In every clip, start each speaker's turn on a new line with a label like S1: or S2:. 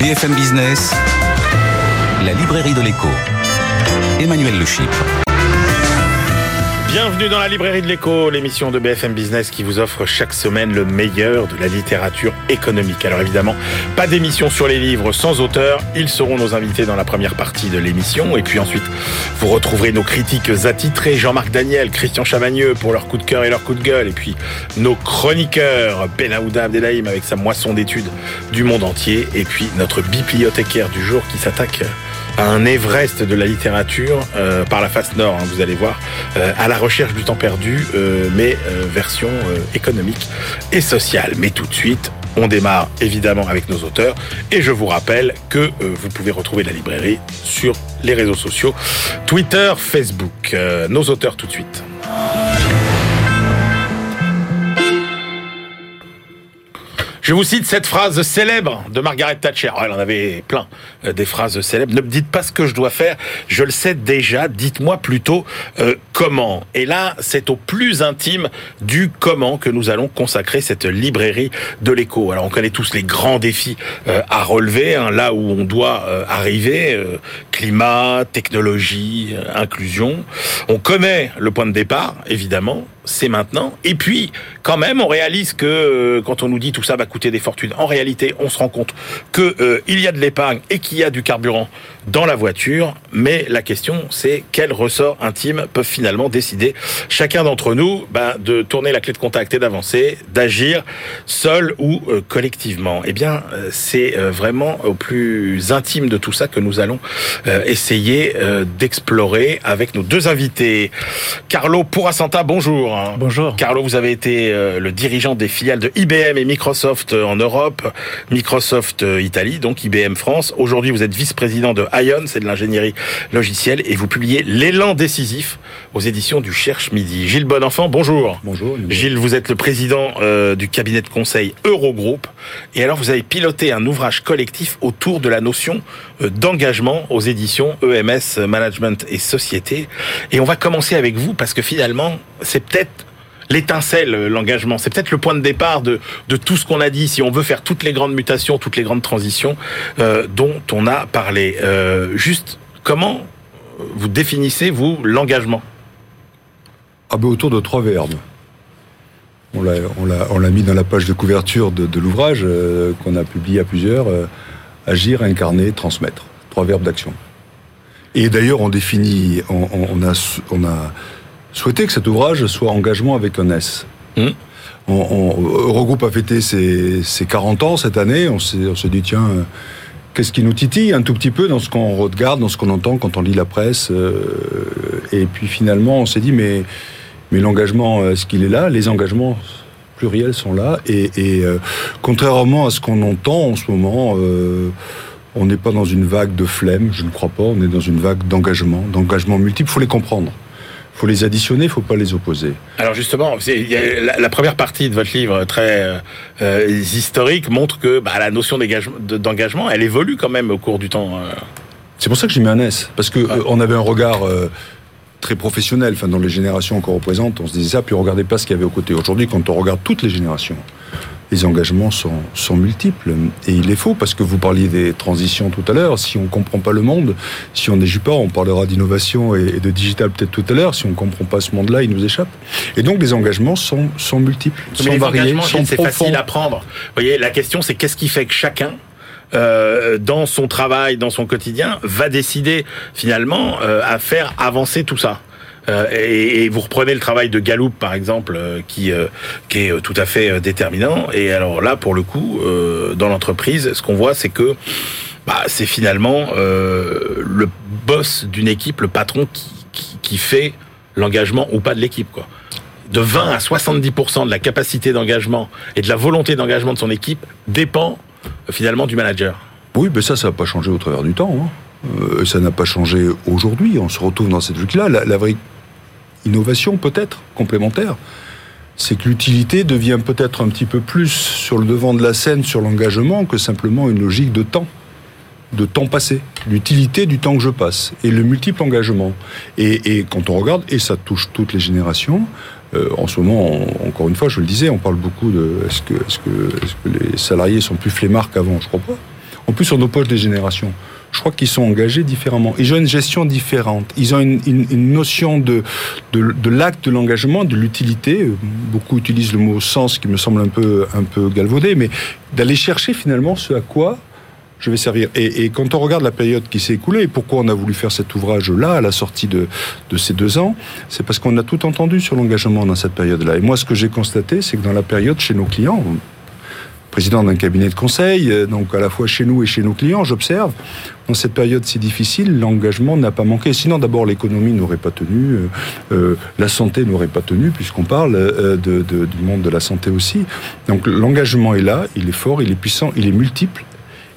S1: BFM Business, la librairie de l'écho. Emmanuel Le Chypre.
S2: Bienvenue dans la librairie de l'écho, l'émission de BFM Business qui vous offre chaque semaine le meilleur de la littérature économique. Alors évidemment, pas d'émission sur les livres sans auteur, ils seront nos invités dans la première partie de l'émission. Et puis ensuite vous retrouverez nos critiques attitrés, Jean-Marc Daniel, Christian Chavagneux pour leur coup de cœur et leur coup de gueule. Et puis nos chroniqueurs, Benaouda Abdelhaim avec sa moisson d'études du monde entier. Et puis notre bibliothécaire du jour qui s'attaque un Everest de la littérature euh, par la face nord, hein, vous allez voir, euh, à la recherche du temps perdu, euh, mais version économique et sociale. Mais tout de suite, on démarre évidemment avec nos auteurs et je vous rappelle que vous pouvez retrouver la librairie sur les réseaux sociaux, Twitter, Facebook. nos auteurs tout de suite. Je vous cite cette phrase célèbre de Margaret Thatcher. Oh, elle en avait plein, euh, des phrases célèbres. Ne me dites pas ce que je dois faire, je le sais déjà, dites-moi plutôt euh, comment. Et là, c'est au plus intime du comment que nous allons consacrer cette librairie de l'écho. Alors on connaît tous les grands défis euh, à relever, hein, là où on doit arriver, climat, technologie, inclusion. On connaît le point de départ, évidemment, c'est maintenant. Et puis, quand même, on réalise que euh, quand on nous dit tout ça va coûter des fortunes, en réalité, on se rend compte que euh, il y a de l'épargne et qu'il y a du carburant dans la voiture. Mais la question, c'est quels ressorts intimes peuvent finalement décider chacun d'entre nous bah, de tourner la clé de contact et d'avancer, d'agir seul ou euh, collectivement? Eh bien, c'est vraiment au plus intime de tout ça que nous allons essayer d'explorer avec nos deux invités. Carlo Purasanta, bonjour.
S3: Bonjour.
S2: Carlo, vous avez été euh, le dirigeant des filiales de IBM et Microsoft euh, en Europe, Microsoft euh, Italie, donc IBM France. Aujourd'hui, vous êtes vice-président de ION, c'est de l'ingénierie logicielle, et vous publiez L'élan décisif aux éditions du Cherche Midi. Gilles Bonenfant, bonjour.
S3: Bonjour.
S2: Gilles, vous êtes le président du cabinet de conseil Eurogroupe, et alors vous avez piloté un ouvrage collectif autour de la notion d'engagement aux éditions EMS Management et Société. Et on va commencer avec vous parce que finalement, c'est peut-être l'étincelle, euh, l'engagement. C'est peut-être le point de départ de, tout ce qu'on a dit. Si on veut faire toutes les grandes mutations, toutes les grandes transitions euh, dont on a parlé. Euh, juste, comment vous définissez, vous, l'engagement?
S3: Ah ben, Autour de trois verbes. On l'a, mis dans la page de couverture de, l'ouvrage qu'on a publié à plusieurs. agir, incarner, transmettre. Trois verbes d'action. Et d'ailleurs, on définit, a, on a souhaité que cet ouvrage soit engagement avec un S. Mmh. Eurogroupe a fêté ses, 40 ans cette année. On s'est dit, tiens, euh, qu'est-ce qui nous titille un tout petit peu dans ce qu'on regarde, dans ce qu'on entend quand on lit la presse euh, Et puis finalement, on s'est dit, mais, mais l'engagement, est-ce qu'il est là? Les engagements pluriels sont là. Et, euh, contrairement à ce qu'on entend en ce moment, on n'est pas dans une vague de flemme, je ne crois pas. On est dans une vague d'engagement, d'engagement multiple. Il faut les comprendre faut les additionner, il faut pas les opposer.
S2: Alors justement, la, première partie de votre livre très euh, euh, historique montre que bah, la notion d'engagement, elle évolue quand même au cours du temps. Euh.
S3: C'est pour ça que j'ai mis un S, parce que on avait un regard très professionnel, enfin dans les générations qu'on représente, on se disait ça, puis on regardait pas ce qu'il y avait aux côtés. Aujourd'hui, quand on regarde toutes les générations, les engagements sont, sont multiples. Et il est faux, parce que vous parliez des transitions tout à l'heure. Si on ne comprend pas le monde, si on n'est pas, on parlera d'innovation et de digital peut-être tout à l'heure. Si on ne comprend pas ce monde-là, il nous échappe. Et donc les engagements sont, sont multiples,
S2: Mais sont les variés, sont C'est facile à prendre. Vous voyez, la question c'est qu'est-ce qui fait que chacun euh, dans son travail, dans son quotidien, va décider finalement euh, à faire avancer tout ça? Euh, et, vous reprenez le travail de Gallup, par exemple, euh, qui, euh, qui est tout à fait déterminant. Et alors là, pour le coup, dans l'entreprise, ce qu'on voit, c'est que bah, c'est finalement le boss d'une équipe, le patron, qui, fait l'engagement ou pas de l'équipe, de 20 à 70% de la capacité d'engagement et de la volonté d'engagement de son équipe dépend finalement du manager.
S3: Oui, mais ça, ça n'a pas changé au travers du temps. Hein. Ça n'a pas changé aujourd'hui. On se retrouve dans cette logique-là. La vraie innovation, peut-être, complémentaire, c'est que l'utilité devient peut-être un petit peu plus sur le devant de la scène, sur l'engagement, que simplement une logique de temps de temps passé, l'utilité du temps que je passe et le multiple engagement. Et, quand on regarde, et ça touche toutes les générations, euh, en ce moment, encore une fois, je le disais, on parle beaucoup de est-ce que, les salariés sont plus flemmards qu'avant Je crois pas. En plus, nos poches des générations, je crois qu'ils sont engagés différemment. Ils ont une gestion différente. Ils ont une, notion de, l'acte de l'engagement, de l'utilité. Beaucoup utilisent le mot sens, qui me semble un peu, un peu galvaudé, mais d'aller chercher finalement ce à quoi je vais servir. Et, et, quand on regarde la période qui s'est écoulée, et pourquoi on a voulu faire cet ouvrage-là, à la sortie de, de ces deux ans, c'est parce qu'on a tout entendu sur l'engagement dans cette période-là. Et moi, ce que j'ai constaté, c'est que dans la période chez nos clients, président d'un cabinet de conseil, euh, donc à la fois chez nous et chez nos clients, j'observe, dans cette période si difficile, l'engagement n'a pas manqué. Sinon, d'abord, l'économie n'aurait pas tenu, euh, euh, la santé n'aurait pas tenu, puisqu'on parle euh, de, de, du monde de la santé aussi. Donc l'engagement est là, il est fort, il est puissant, il est multiple.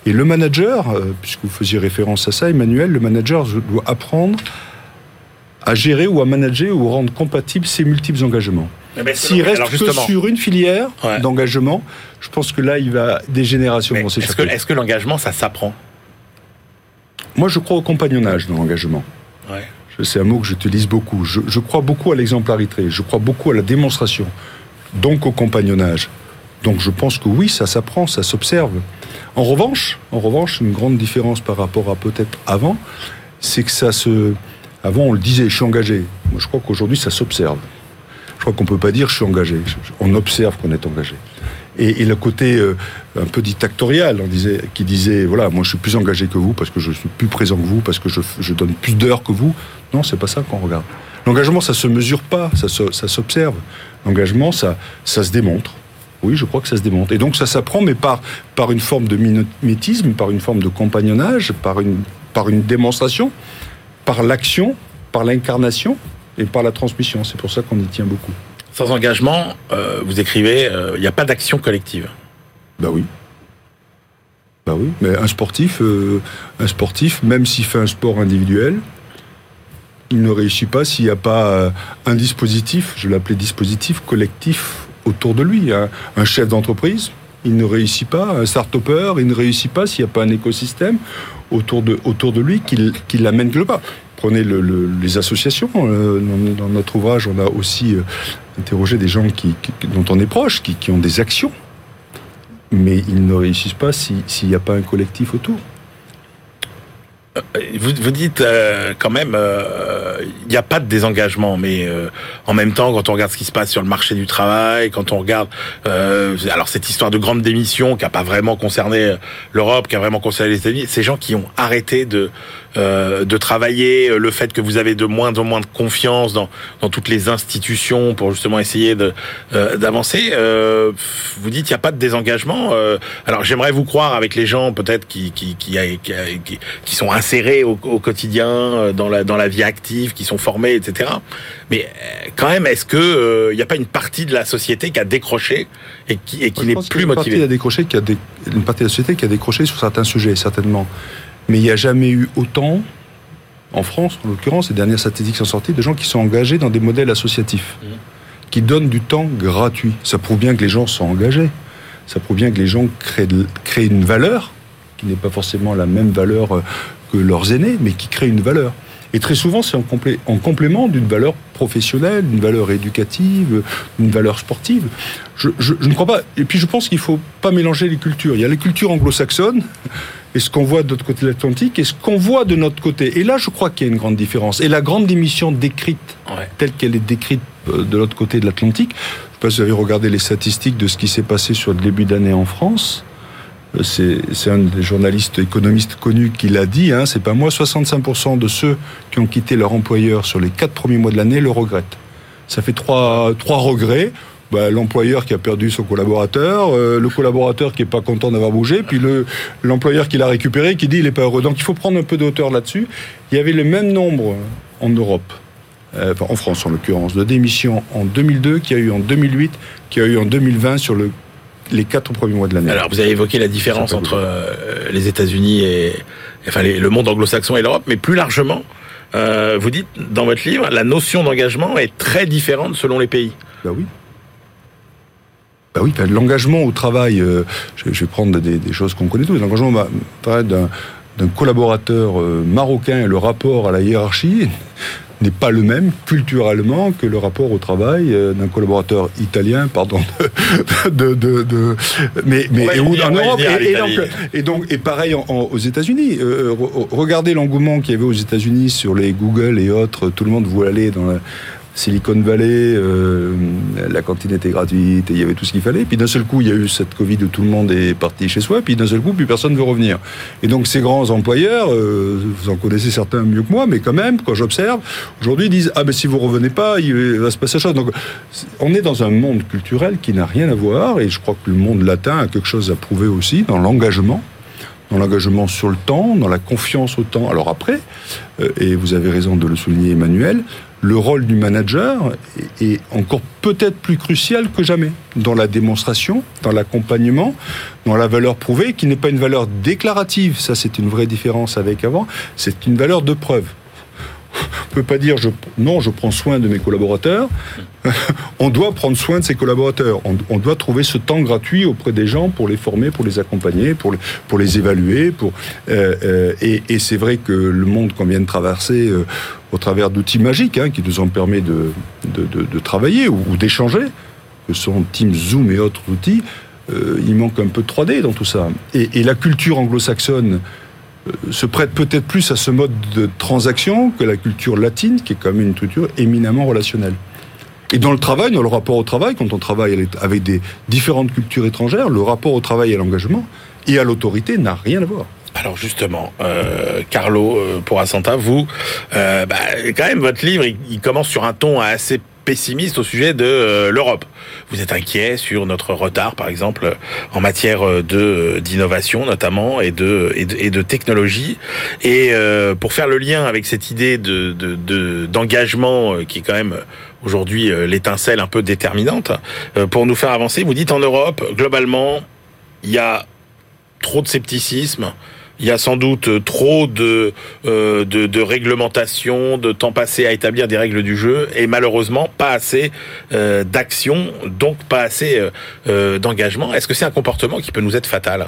S3: Et le manager, puisque vous faisiez référence à ça, Emmanuel, le manager doit apprendre à gérer ou à manager ou rendre compatibles ces multiples engagements. S'il reste que sur une filière ouais. d'engagement, je pense que là, il va des générations.
S2: Est-ce que, est que l'engagement, ça s'apprend?
S3: Moi, je crois au compagnonnage dans l'engagement.
S2: Ouais.
S3: C'est un mot que j'utilise beaucoup. Je, je crois beaucoup à l'exemplarité. Je crois beaucoup à la démonstration. Donc au compagnonnage. Donc je pense que oui, ça s'apprend, ça s'observe. En revanche, en revanche, une grande différence par rapport à peut-être avant, c'est que ça se. Avant, on le disait, je suis engagé. Moi, je crois qu'aujourd'hui, ça s'observe. Je crois qu'on peut pas dire je suis engagé. On observe qu'on est engagé. Et, le côté euh, un peu dictatorial, qui disait voilà, moi je suis plus engagé que vous parce que je suis plus présent que vous, parce que je, donne plus d'heures que vous. Non, c'est pas ça qu'on regarde. L'engagement, ça se mesure pas, ça, se, ça s'observe. L'engagement, ça, se démontre. Oui, je crois que ça se démonte. Et donc ça s'apprend, mais par, une forme de mimétisme, par une forme de compagnonnage, par une démonstration, par l'action, par l'incarnation et par la transmission. C'est pour ça qu'on y tient beaucoup.
S2: Sans engagement, euh, vous écrivez, il euh, n'y a pas d'action collective.
S3: Ben oui. Ben oui, mais un sportif, euh, un sportif, même s'il fait un sport individuel, il ne réussit pas s'il n'y a pas un dispositif, je l'appelais dispositif collectif autour de lui. Un, un chef d'entreprise, il ne réussit pas. Un start-upper, il ne réussit pas s'il n'y a pas un écosystème autour de, autour de lui qui, qui l'amène quelque part. Prenez le, le, les associations. Euh, dans, notre ouvrage, on a aussi euh, interrogé des gens dont on est proche, qui, ont des actions. Mais ils ne réussissent pas s'il n'y a pas un collectif autour.
S2: Vous, vous dites euh, quand même, il euh, n'y a pas de désengagement, mais euh, en même temps, quand on regarde ce qui se passe sur le marché du travail, quand on regarde, euh, alors cette histoire de grande démission qui n'a pas vraiment concerné l'Europe, qui a vraiment concerné les États-Unis, ces gens qui ont arrêté de euh, de travailler, le fait que vous avez de moins en moins de confiance dans, dans toutes les institutions pour justement essayer de d'avancer. vous dites il n'y a pas de désengagement. alors j'aimerais vous croire avec les gens peut-être qui qui, qui, qui, qui sont insérés au, au, quotidien euh, dans la dans la vie active, qui sont formés, etc. Mais euh, quand même, est-ce que il euh, n'y a pas une partie de la société qui a décroché et qui, et qui n'est plus motivée
S3: Une partie, a décroché, qui a dé... une partie de la société qui a décroché sur certains sujets, certainement. Mais il n'y a jamais eu autant, en France en l'occurrence, les dernières statistiques sont sorties, de gens qui sont engagés dans des modèles associatifs, mmh. qui donnent du temps gratuit. Ça prouve bien que les gens sont engagés. Ça prouve bien que les gens créent, de... créent une valeur qui n'est pas forcément la même valeur que leurs aînés, mais qui créent une valeur. Et très souvent, c'est en, complé en, complément d'une valeur professionnelle, d'une valeur éducative, d'une valeur sportive. Je, je, je, ne crois pas. Et puis, je pense qu'il ne faut pas mélanger les cultures. Il y a les cultures anglo-saxonnes et ce qu'on voit de l'autre côté de l'Atlantique et ce qu'on voit de notre côté. Et là, je crois qu'il y a une grande différence. Et la grande démission décrite, ouais. telle qu'elle est décrite euh, de l'autre côté de l'Atlantique, je ne sais pas si vous avez regardé les statistiques de ce qui s'est passé sur le début d'année en France c'est un des journalistes économistes connus qui l'a dit, hein, c'est pas moi, 65% de ceux qui ont quitté leur employeur sur les quatre premiers mois de l'année le regrettent. Ça fait trois, regrets. Bah, l'employeur qui a perdu son collaborateur, euh, le collaborateur qui est pas content d'avoir bougé, puis le l'employeur qui l'a récupéré qui dit il est pas heureux. Donc il faut prendre un peu de hauteur là-dessus. Il y avait le même nombre en Europe euh, en France en l'occurrence, de démission en 2002, qu'il y a eu en 2008, qu'il y a eu en 2020 sur le, les quatre premiers mois de l'année.
S2: Alors, vous avez évoqué la différence entre euh, les États-Unis et enfin les- le monde anglo-saxon et l'Europe, mais plus largement, euh, vous dites dans votre livre, la notion d'engagement est très différente selon les pays.
S3: Bah oui. Bah oui, l'engagement au travail, euh, je, vais prendre des, des choses qu'on connaît tous, l'engagement au travail d'un d'un collaborateur marocain et le rapport à la hiérarchie n'est pas le même culturellement que le rapport au travail euh, d'un collaborateur italien, pardon, de, de, mais, mais et où- en Europe et, et donc, et donc et pareil en- en- aux États-Unis. Euh, re- regardez l'engouement qu'il y avait aux États-Unis sur les Google et autres. Tout le monde voulait aller dans la Silicon Valley. euh, la cantine était gratuite et il y avait tout ce qu'il fallait. Puis d'un seul coup, il y a eu cette Covid où tout le monde est parti chez soi. Puis d'un seul coup, plus personne ne veut revenir. Et donc ces grands employeurs, euh, vous en connaissez certains mieux que moi, mais quand même, quand j'observe, aujourd'hui ils disent ah ben si vous revenez pas, il va se passer chose. Donc on est dans un monde culturel qui n'a rien à voir. Et je crois que le monde latin a quelque chose à prouver aussi dans l'engagement dans l'engagement sur le temps, dans la confiance au temps. Alors après, euh, et vous avez raison de le souligner Emmanuel, le rôle du manager est, encore peut-être plus crucial que jamais dans la démonstration, dans l'accompagnement, dans la valeur prouvée, qui n'est pas une valeur déclarative, ça c'est une vraie différence avec avant, c'est une valeur de preuve. On peut pas dire non, je prends soin de mes collaborateurs. on doit prendre soin de ses collaborateurs. On, doit trouver ce temps gratuit auprès des gens pour les former, pour les accompagner, pour, les- évaluer. Euh, euh, et et c'est vrai que le monde qu'on vient de traverser euh, au travers d'outils magiques hein, qui nous ont permis de, travailler ou, d'échanger, que sont Teams, Zoom et autres outils, euh, il manque un peu de 3D dans tout ça. Et, et la culture anglo-saxonne euh, se prête peut-être plus à ce mode de transaction que la culture latine, qui est quand même une culture éminemment relationnelle. Et dans le travail, dans le rapport au travail, quand on travaille avec des différentes cultures étrangères, le rapport au travail et à l'engagement et à l'autorité n'a rien à voir.
S2: Alors justement, euh, Carlo euh, pour Asanta, vous, euh, bah, quand même, votre livre, il, il commence sur un ton assez pessimiste au sujet de euh, l'Europe. Vous êtes inquiet sur notre retard, par exemple, en matière euh, de d'innovation notamment et de et de, et de technologie. Et pour faire le lien avec cette idée de de- de- d'engagement euh, qui est quand même aujourd'hui l'étincelle un peu déterminante, pour nous faire avancer, vous dites en Europe, globalement, il y a trop de scepticisme. Il y a sans doute trop de, euh, de, réglementation, de temps passé à établir des règles du jeu, et malheureusement pas assez euh, d'action, donc pas assez euh, euh, d'engagement. Est-ce que c'est un comportement qui peut nous être fatal?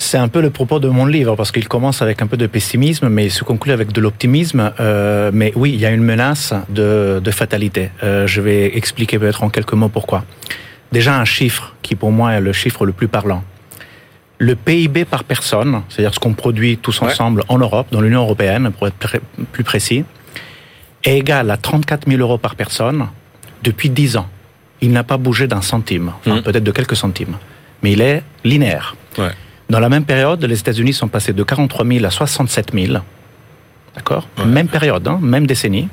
S4: C'est un peu le propos de mon livre, parce qu'il commence avec un peu de pessimisme, mais il se conclut avec de l'optimisme. Euh, mais oui, il y a une menace de, fatalité. Euh, je vais expliquer peut-être en quelques mots pourquoi. Déjà un chiffre qui pour moi est le chiffre le plus parlant. Le PIB par personne, c'est-à-dire ce qu'on produit tous
S2: Ouais.
S4: ensemble en Europe, dans l'Union européenne, pour être plus précis, est égal à 34 000 euros par personne depuis 10 ans. Il n'a pas bougé d'un centime, enfin,
S2: Mhm.
S4: peut-être de quelques centimes, mais il est linéaire.
S2: Ouais.
S4: Dans la même période, les États-Unis sont passés de 43 000 à 67 000. D'accord?
S2: Ouais.
S4: Même période, hein, même décennie.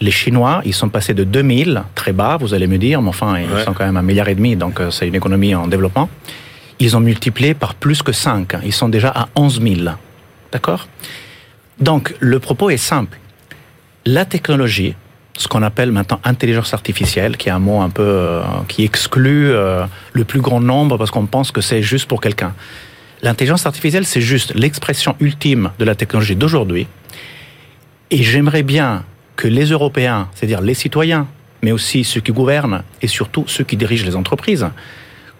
S4: Les Chinois, ils sont passés de 2000, très bas, vous allez me dire, mais enfin, ils
S2: Ouais.
S4: sont quand même un milliard et demi, donc euh, c'est une économie en développement. Ils ont multiplié par plus que 5. Ils sont déjà à 11 000. D'accord? Donc, le propos est simple. La technologie, ce qu'on appelle maintenant intelligence artificielle, qui est un mot un peu euh, qui exclut euh, le plus grand nombre parce qu'on pense que c'est juste pour quelqu'un. L'intelligence artificielle, c'est juste l'expression ultime de la technologie d'aujourd'hui. Et j'aimerais bien que les Européens, c'est-à-dire les citoyens, mais aussi ceux qui gouvernent et surtout ceux qui dirigent les entreprises,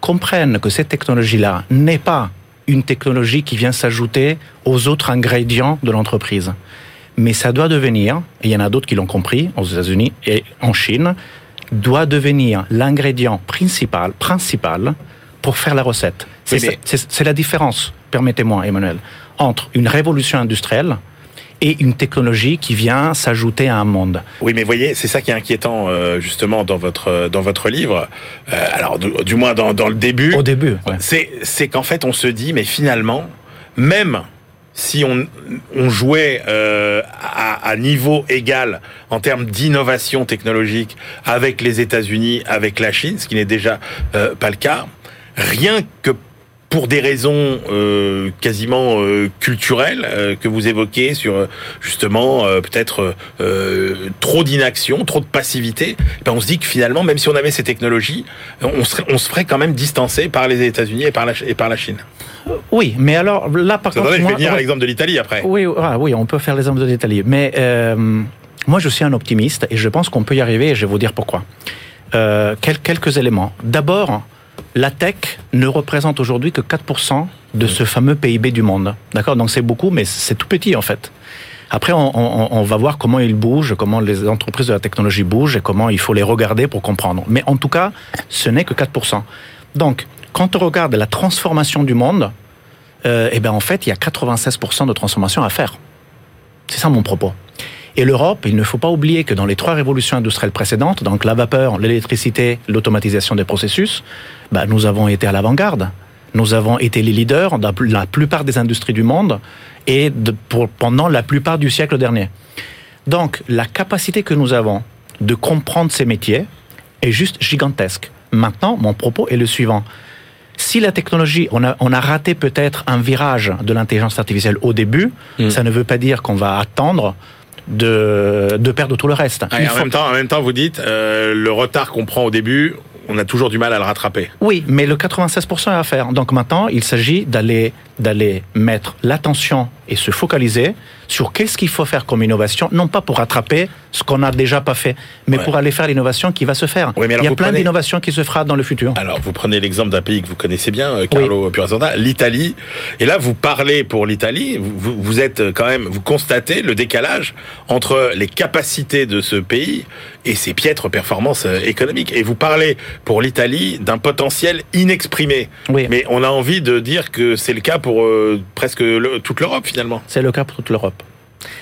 S4: comprennent que cette technologie-là n'est pas une technologie qui vient s'ajouter aux autres ingrédients de l'entreprise. Mais ça doit devenir, et il y en a d'autres qui l'ont compris, aux États-Unis et en Chine, doit devenir l'ingrédient principal, principal pour faire la recette. C'est
S2: Oui, mais-
S4: la différence, permettez-moi Emmanuel, entre une révolution industrielle et une technologie qui vient s'ajouter à un monde.
S2: Oui, mais voyez, c'est ça qui est inquiétant euh, justement dans votre dans votre livre. Euh, alors, du, du moins dans, dans le début,
S4: Au début, ouais.
S2: c'est c'est qu'en fait on se dit, mais finalement, même si on, on jouait euh, à, à niveau égal en termes d'innovation technologique avec les États-Unis, avec la Chine, ce qui n'est déjà euh, pas le cas, rien que pour des raisons euh, quasiment euh, culturelles euh, que vous évoquez sur euh, justement euh, peut-être euh, trop d'inaction, trop de passivité, ben on se dit que finalement, même si on avait ces technologies, on, serait, on se ferait quand même distancer par les États-Unis et par la, et par la Chine.
S4: Oui, mais alors là, par contre,
S2: Attendez, je
S4: moi-
S2: vais venir à l'exemple de l'Italie après.
S4: Oui, ah, oui, on peut faire l'exemple de l'Italie. Mais euh, moi, je suis un optimiste et je pense qu'on peut y arriver et je vais vous dire pourquoi. Euh, quel- quelques éléments. D'abord, la tech ne représente aujourd'hui que 4% de ce fameux PIB du monde. D'accord? Donc c'est beaucoup, mais c'est tout petit en fait. Après, on, va voir comment il bouge, comment les entreprises de la technologie bougent et comment il faut les regarder pour comprendre. Mais en tout cas, ce n'est que 4%. Donc, quand on regarde la transformation du monde, euh, eh ben en fait, il y a 96% de transformation à faire. C'est ça mon propos. Et l'Europe, il ne faut pas oublier que dans les trois révolutions industrielles précédentes, donc la vapeur, l'électricité, l'automatisation des processus, bah, nous avons été à l'avant-garde. Nous avons été les leaders dans la plupart des industries du monde et de- pour, pendant la plupart du siècle dernier. Donc, la capacité que nous avons de comprendre ces métiers est juste gigantesque. Maintenant, mon propos est le suivant. Si la technologie, on a, on a raté peut-être un virage de l'intelligence artificielle au début,
S2: Mm.
S4: ça ne veut pas dire qu'on va attendre de, de perdre tout le reste.
S2: Ah, et en,
S4: faut-
S2: même temps, en même temps, vous dites, euh, le retard qu'on prend au début, on a toujours du mal à le rattraper.
S4: Oui, mais le 96% est à faire. Donc maintenant, il s'agit d'aller d'aller mettre l'attention et se focaliser sur qu'est-ce qu'il faut faire comme innovation, non pas pour rattraper ce qu'on n'a déjà pas fait, mais
S2: Ouais.
S4: pour aller faire l'innovation qui va se faire.
S2: Oui, mais alors
S4: il y a plein
S2: prenez-
S4: d'innovations qui se fera dans le futur.
S2: Alors, vous prenez l'exemple d'un pays que vous connaissez bien, euh, Carlo Pirazonda, l'Italie. Et là, vous parlez pour l'Italie. Vous, êtes euh, quand même, vous constatez le décalage entre les capacités de ce pays et ses piètres performances euh, économiques. Et vous parlez pour l'Italie d'un potentiel inexprimé.
S4: Oui.
S2: Mais on a envie de dire que c'est le cas pour euh, presque le- toute l'Europe
S4: C'est le cas pour toute l'Europe.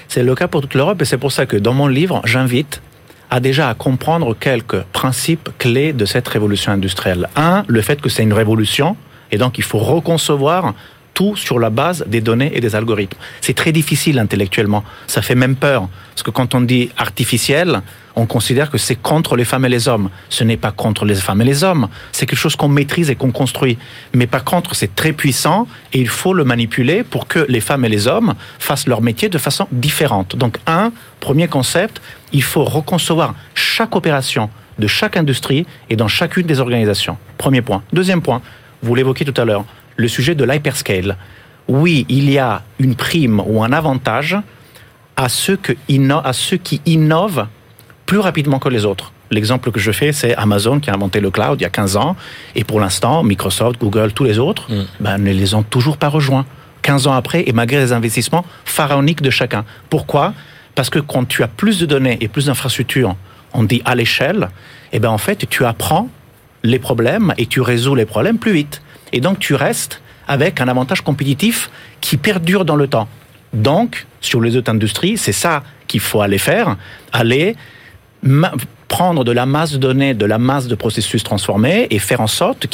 S4: C'est le cas pour toute l'Europe et c'est pour ça que dans mon livre, j'invite à déjà à comprendre quelques principes clés de cette révolution industrielle. Un, le fait que c'est une révolution et donc il faut reconcevoir tout sur la base des données et des algorithmes. C'est très difficile intellectuellement. Ça fait même peur. Parce que quand on dit artificiel, on considère que c'est contre les femmes et les hommes. Ce n'est pas contre les femmes et les hommes. C'est quelque chose qu'on maîtrise et qu'on construit. Mais par contre, c'est très puissant et il faut le manipuler pour que les femmes et les hommes fassent leur métier de façon différente. Donc, un, premier concept, il faut reconcevoir chaque opération de chaque industrie et dans chacune des organisations. Premier point. Deuxième point, vous l'évoquiez tout à l'heure, le sujet de l'hyperscale. Oui, il y a une prime ou un avantage à ceux, que inno- à ceux qui innovent plus rapidement que les autres. L'exemple que je fais, c'est Amazon qui a inventé le cloud il y a 15 ans, et pour l'instant, Microsoft, Google, tous les autres, ben, ne les ont toujours pas rejoints. 15 ans après, et malgré les investissements pharaoniques de chacun. Pourquoi? Parce que quand tu as plus de données et plus d'infrastructures, on dit à l'échelle, et ben en fait, tu apprends les problèmes et tu résous les problèmes plus vite. Et donc, tu restes avec un avantage compétitif qui perdure dans le temps. Donc, sur les autres industries, c'est ça qu'il faut aller faire, aller prendre de la masse de données, de la masse de processus transformés et faire en sorte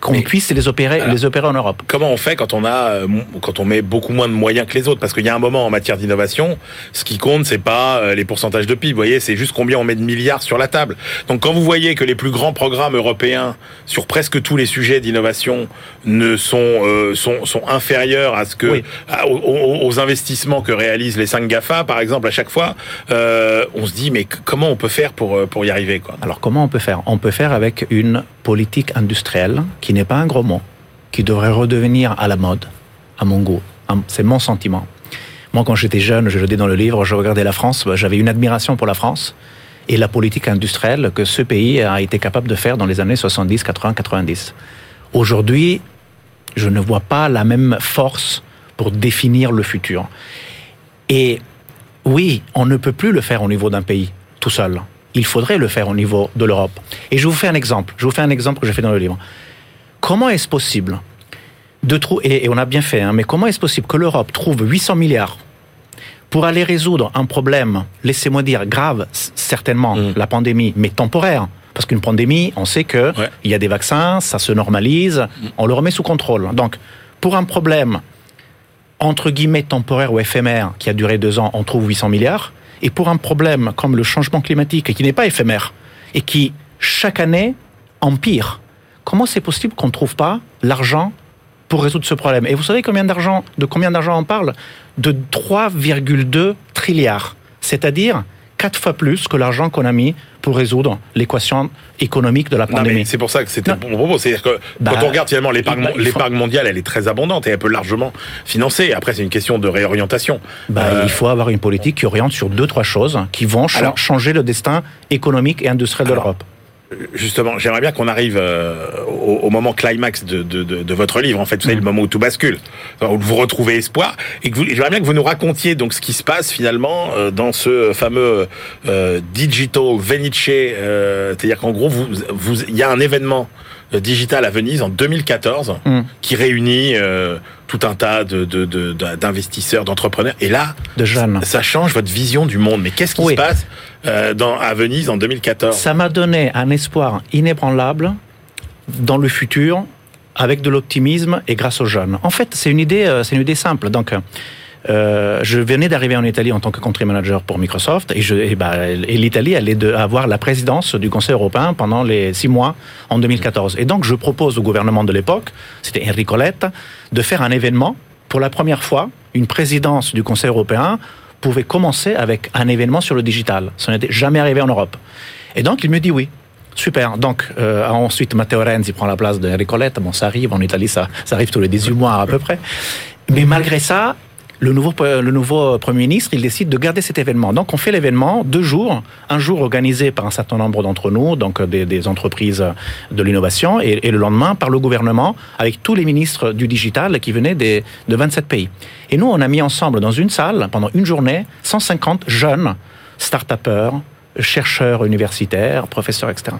S4: qu'on puisse les opérer,
S2: Alors-
S4: les opérer en Europe.
S2: Comment on fait quand on a, euh, quand on met beaucoup moins de moyens que les autres? Parce qu'il y a un moment en matière d'innovation, ce qui compte, c'est pas euh, les pourcentages de PIB. Vous voyez, c'est juste combien on met de milliards sur la table. Donc, quand vous voyez que les plus grands programmes européens sur presque tous les sujets d'innovation ne sont, euh, sont sont inférieurs à ce que
S4: Oui.
S2: à- aux, investissements que réalisent les 5 Gafa, par exemple, à chaque fois, euh, on se dit mais comment on peut faire pour pour y arriver
S4: Alors comment on peut faire? On peut faire avec une politique industrielle qui n'est pas un gros mot, qui devrait redevenir à la mode, à mon goût. C'est mon sentiment. Moi, quand j'étais jeune, je le dis dans le livre, je regardais la France, bah, j'avais une admiration pour la France et la politique industrielle que ce pays a été capable de faire dans les années 70, 80, 90. Aujourd'hui, je ne vois pas la même force pour définir le futur. Et oui, on ne peut plus le faire au niveau d'un pays tout seul. Il faudrait le faire au niveau de l'Europe. Et je vous fais un exemple. Je vous fais un exemple que j'ai fait dans le livre. Comment est-ce possible de trouver, et, et on a bien fait, hein, mais comment est-ce possible que l'Europe trouve 800 milliards pour aller résoudre un problème, laissez-moi dire, grave, certainement,
S2: Mm.
S4: la pandémie, mais temporaire? Parce qu'une pandémie, on sait que
S2: Ouais.
S4: il y a des vaccins, ça se normalise, on le remet sous contrôle. Donc, pour un problème entre guillemets temporaire ou éphémère qui a duré deux ans, on trouve 800 milliards. Et pour un problème comme le changement climatique qui n'est pas éphémère et qui chaque année empire, comment c'est possible qu'on ne trouve pas l'argent pour résoudre ce problème? Et vous savez de combien d'argent on parle? De 3,2 trilliards. C'est-à-dire quatre fois plus que l'argent qu'on a mis pour résoudre l'équation économique de la pandémie.
S2: C'est pour ça que c'était mon propos. C'est-à-dire que bah, quand on regarde finalement l'épargne bah, mondiale, elle est très abondante et elle peut largement financer. Après, c'est une question de réorientation.
S4: Bah, euh, il faut avoir une politique qui oriente sur deux, trois choses qui vont changer le destin économique et industriel de l'Europe
S2: justement, j'aimerais bien qu'on arrive euh, au, moment climax de, de, de, votre livre. En fait, vous savez, le mm. moment où tout bascule, où vous retrouvez espoir, et que j'aimerais bien que vous nous racontiez donc ce qui se passe finalement euh, dans ce fameux euh, digital Venice, c'est-à-dire qu'en gros, vous, vous, il y a un événement digital à Venise en 2014 mm. qui réunit tout un tas de, d'investisseurs, d'entrepreneurs. Et là,
S4: de jeunes.
S2: ça change votre vision du monde. Mais qu'est-ce qui se passe euh, dans, à Venise en 2014
S4: Ça m'a donné un espoir inébranlable dans le futur avec de l'optimisme et grâce aux jeunes. En fait, c'est une idée, euh, c'est une idée simple. Donc, euh, je venais d'arriver en Italie en tant que country manager pour Microsoft et, et, bah, l'Italie allait de, avoir la présidence du Conseil européen pendant les six mois en 2014. Et donc je propose au gouvernement de l'époque, c'était Enrico Letta, de faire un événement pour la première fois, une présidence du Conseil européen pouvait commencer avec un événement sur le digital. Ça n'était jamais arrivé en Europe. Et donc il me dit oui. Super. Donc euh, ensuite Matteo Renzi prend la place d'Enrico Letta. Bon, ça arrive en Italie, ça arrive tous les 18 mois à peu près. Mais malgré ça, le nouveau, le nouveau Premier ministre, il décide de garder cet événement. Donc on fait l'événement deux jours, un jour organisé par un certain nombre d'entre nous, donc des, des entreprises de l'innovation, et, et, le lendemain par le gouvernement, avec tous les ministres du digital qui venaient des, de 27 pays. Et nous, on a mis ensemble dans une salle, pendant une journée, 150 jeunes start-upers, chercheurs universitaires, professeurs, etc.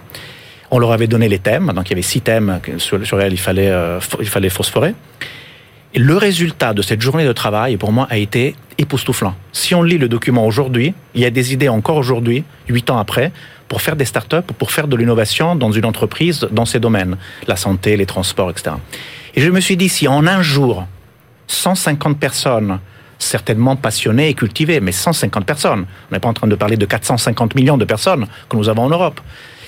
S4: On leur avait donné les thèmes, donc il y avait six thèmes sur, lesquels il fallait, euh, il fallait phosphorer. Le résultat de cette journée de travail, pour moi, a été époustouflant. Si on lit le document aujourd'hui, il y a des idées encore aujourd'hui, huit ans après, pour faire des startups, pour faire de l'innovation dans une entreprise dans ces domaines, la santé, les transports, etc. Et je me suis dit, si en un jour, 150 personnes, certainement passionnées et cultivées, mais 150 personnes, on n'est pas en train de parler de 450 millions de personnes que nous avons en Europe,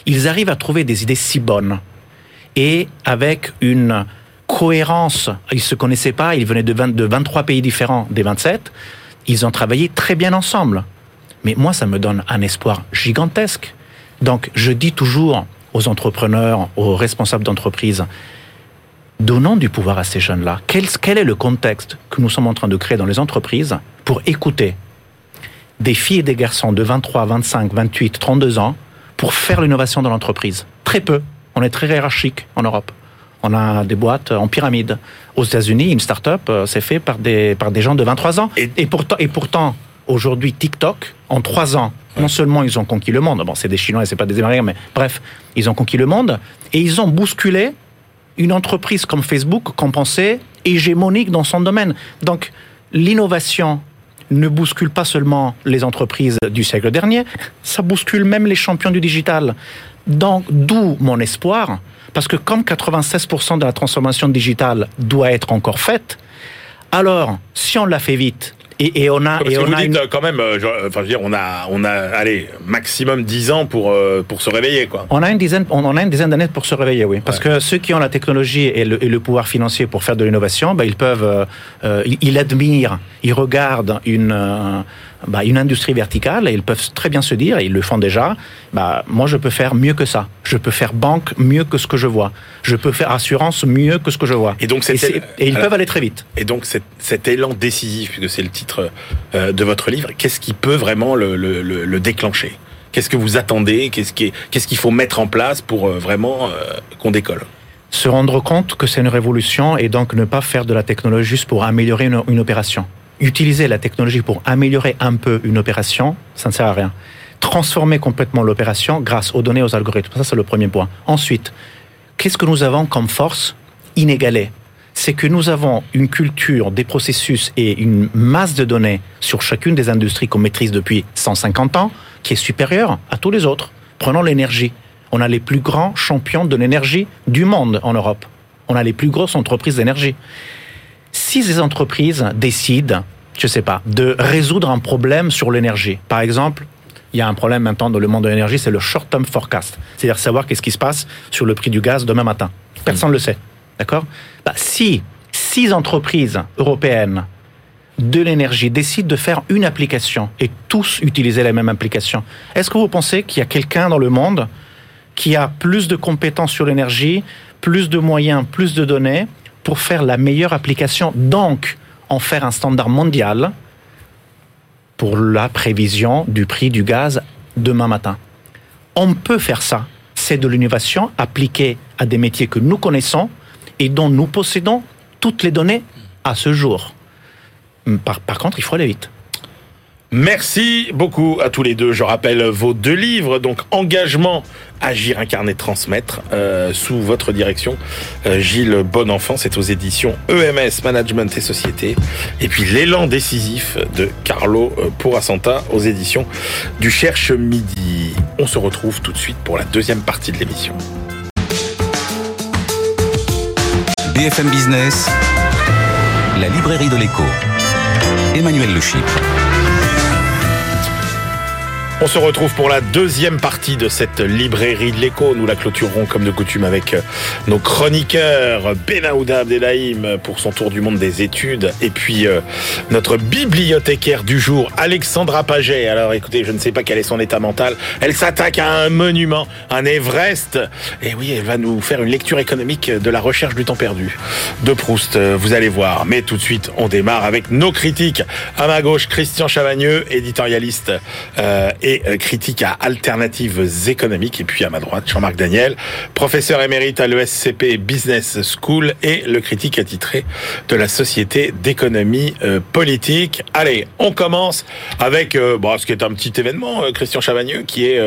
S4: ils arrivent à trouver des idées si bonnes et avec une cohérence. Ils se connaissaient pas, ils venaient de, 23 pays différents des 27. Ils ont travaillé très bien ensemble. Mais moi, ça me donne un espoir gigantesque. Donc, je dis toujours aux entrepreneurs, aux responsables d'entreprise, donnons du pouvoir à ces jeunes-là. Quel, quel, est le contexte que nous sommes en train de créer dans les entreprises pour écouter des filles et des garçons de 23, 25, 28, 32 ans pour faire l'innovation dans l'entreprise? Très peu. On est très hiérarchique en Europe. On a des boîtes en pyramide. Aux États-Unis, une start-up, euh, c'est fait par des, par des gens de 23 ans. Et, pourtant, et pourtant aujourd'hui, TikTok, en trois ans, non seulement ils ont conquis le monde, bon, c'est des Chinois et c'est pas des Américains, mais bref, ils ont conquis le monde, et ils ont bousculé une entreprise comme Facebook qu'on pensait hégémonique dans son domaine. Donc, l'innovation ne bouscule pas seulement les entreprises du siècle dernier, ça bouscule même les champions du digital. Donc, d'où mon espoir parce que comme 96% de la transformation digitale doit être encore faite, alors si on l'a fait vite, et, on a, et
S2: on
S4: a
S2: une... Euh, quand même, euh, enfin, je veux dire, on a, on a, allez, maximum 10 ans pour euh, pour se réveiller, quoi.
S4: On a une dizaine, on a une dizaine d'années pour se réveiller, oui. Parce que ceux qui ont la technologie et le, et le pouvoir financier pour faire de l'innovation, ben, ils peuvent, euh, ils, admirent, ils regardent une bah, une industrie verticale et ils peuvent très bien se dire, et ils le font déjà, bah, moi je peux faire mieux que ça. Je peux faire banque mieux que ce que je vois. Je peux faire assurance mieux que ce que je vois.
S2: Et donc
S4: et, et ils peuvent aller très vite.
S2: Et donc cet, cet élan décisif, puisque c'est le titre euh, de votre livre, qu'est-ce qui peut vraiment le, le, le, déclencher? Qu'est-ce que vous attendez? Qu'est-ce qu'il qu'est-ce qu'il faut mettre en place pour euh, vraiment euh, qu'on décolle?
S4: Se rendre compte que c'est une révolution et donc ne pas faire de la technologie juste pour améliorer une, une opération utiliser la technologie pour améliorer un peu une opération, ça ne sert à rien. Transformer complètement l'opération grâce aux données, aux algorithmes, ça c'est le premier point. Ensuite, qu'est-ce que nous avons comme force inégalée? C'est que nous avons une culture des processus et une masse de données sur chacune des industries qu'on maîtrise depuis 150 ans qui est supérieure à tous les autres. Prenons l'énergie. On a les plus grands champions de l'énergie du monde en Europe. On a les plus grosses entreprises d'énergie si ces entreprises décident, je ne sais pas, de résoudre un problème sur l'énergie, par exemple, il y a un problème maintenant dans le monde de l'énergie, c'est le short-term forecast, c'est-à-dire savoir qu'est-ce qui se passe sur le prix du gaz demain matin. Personne ne le sait, d'accord? Bah, Si six entreprises européennes de l'énergie décident de faire une application et tous utiliser la même application, est-ce que vous pensez qu'il y a quelqu'un dans le monde qui a plus de compétences sur l'énergie, plus de moyens, plus de données pour faire la meilleure application, donc en faire un standard mondial pour la prévision du prix du gaz demain matin. On peut faire ça. C'est de l'innovation appliquée à des métiers que nous connaissons et dont nous possédons toutes les données à ce jour. Par, contre, il faut aller vite.
S2: Merci beaucoup à tous les deux. Je rappelle vos deux livres, donc Engagement, Agir, Incarner, Transmettre, euh, sous votre direction. Euh, Gilles Bonenfant, c'est aux éditions EMS, Management et Société. Et puis L'élan décisif de Carlo euh, Pourasanta aux éditions du Cherche Midi. On se retrouve tout de suite pour la deuxième partie de l'émission.
S1: BFM Business, la librairie de l'écho. Emmanuel Le Chypre.
S2: On se retrouve pour la deuxième partie de cette librairie de l'écho. Nous la clôturerons comme de coutume avec euh, nos chroniqueurs Benaouda Abdelhaim pour son tour du monde des études et puis euh, notre bibliothécaire du jour Alexandra Paget. Alors écoutez, je ne sais pas quel est son état mental. Elle s'attaque à un monument, un Everest. Et oui, elle va nous faire une lecture économique de la recherche du temps perdu de Proust. Euh, vous allez voir. Mais tout de suite, on démarre avec nos critiques. À ma gauche, Christian Chavagneux, éditorialiste euh, critique à Alternatives économiques. Et puis à ma droite, Jean-Marc Daniel, professeur émérite à l'ESCP Business School et le critique attitré de la Société d'économie euh, politique. Allez, on commence avec euh, bon, ce qui est un petit événement, Christian Chavagneux, qui est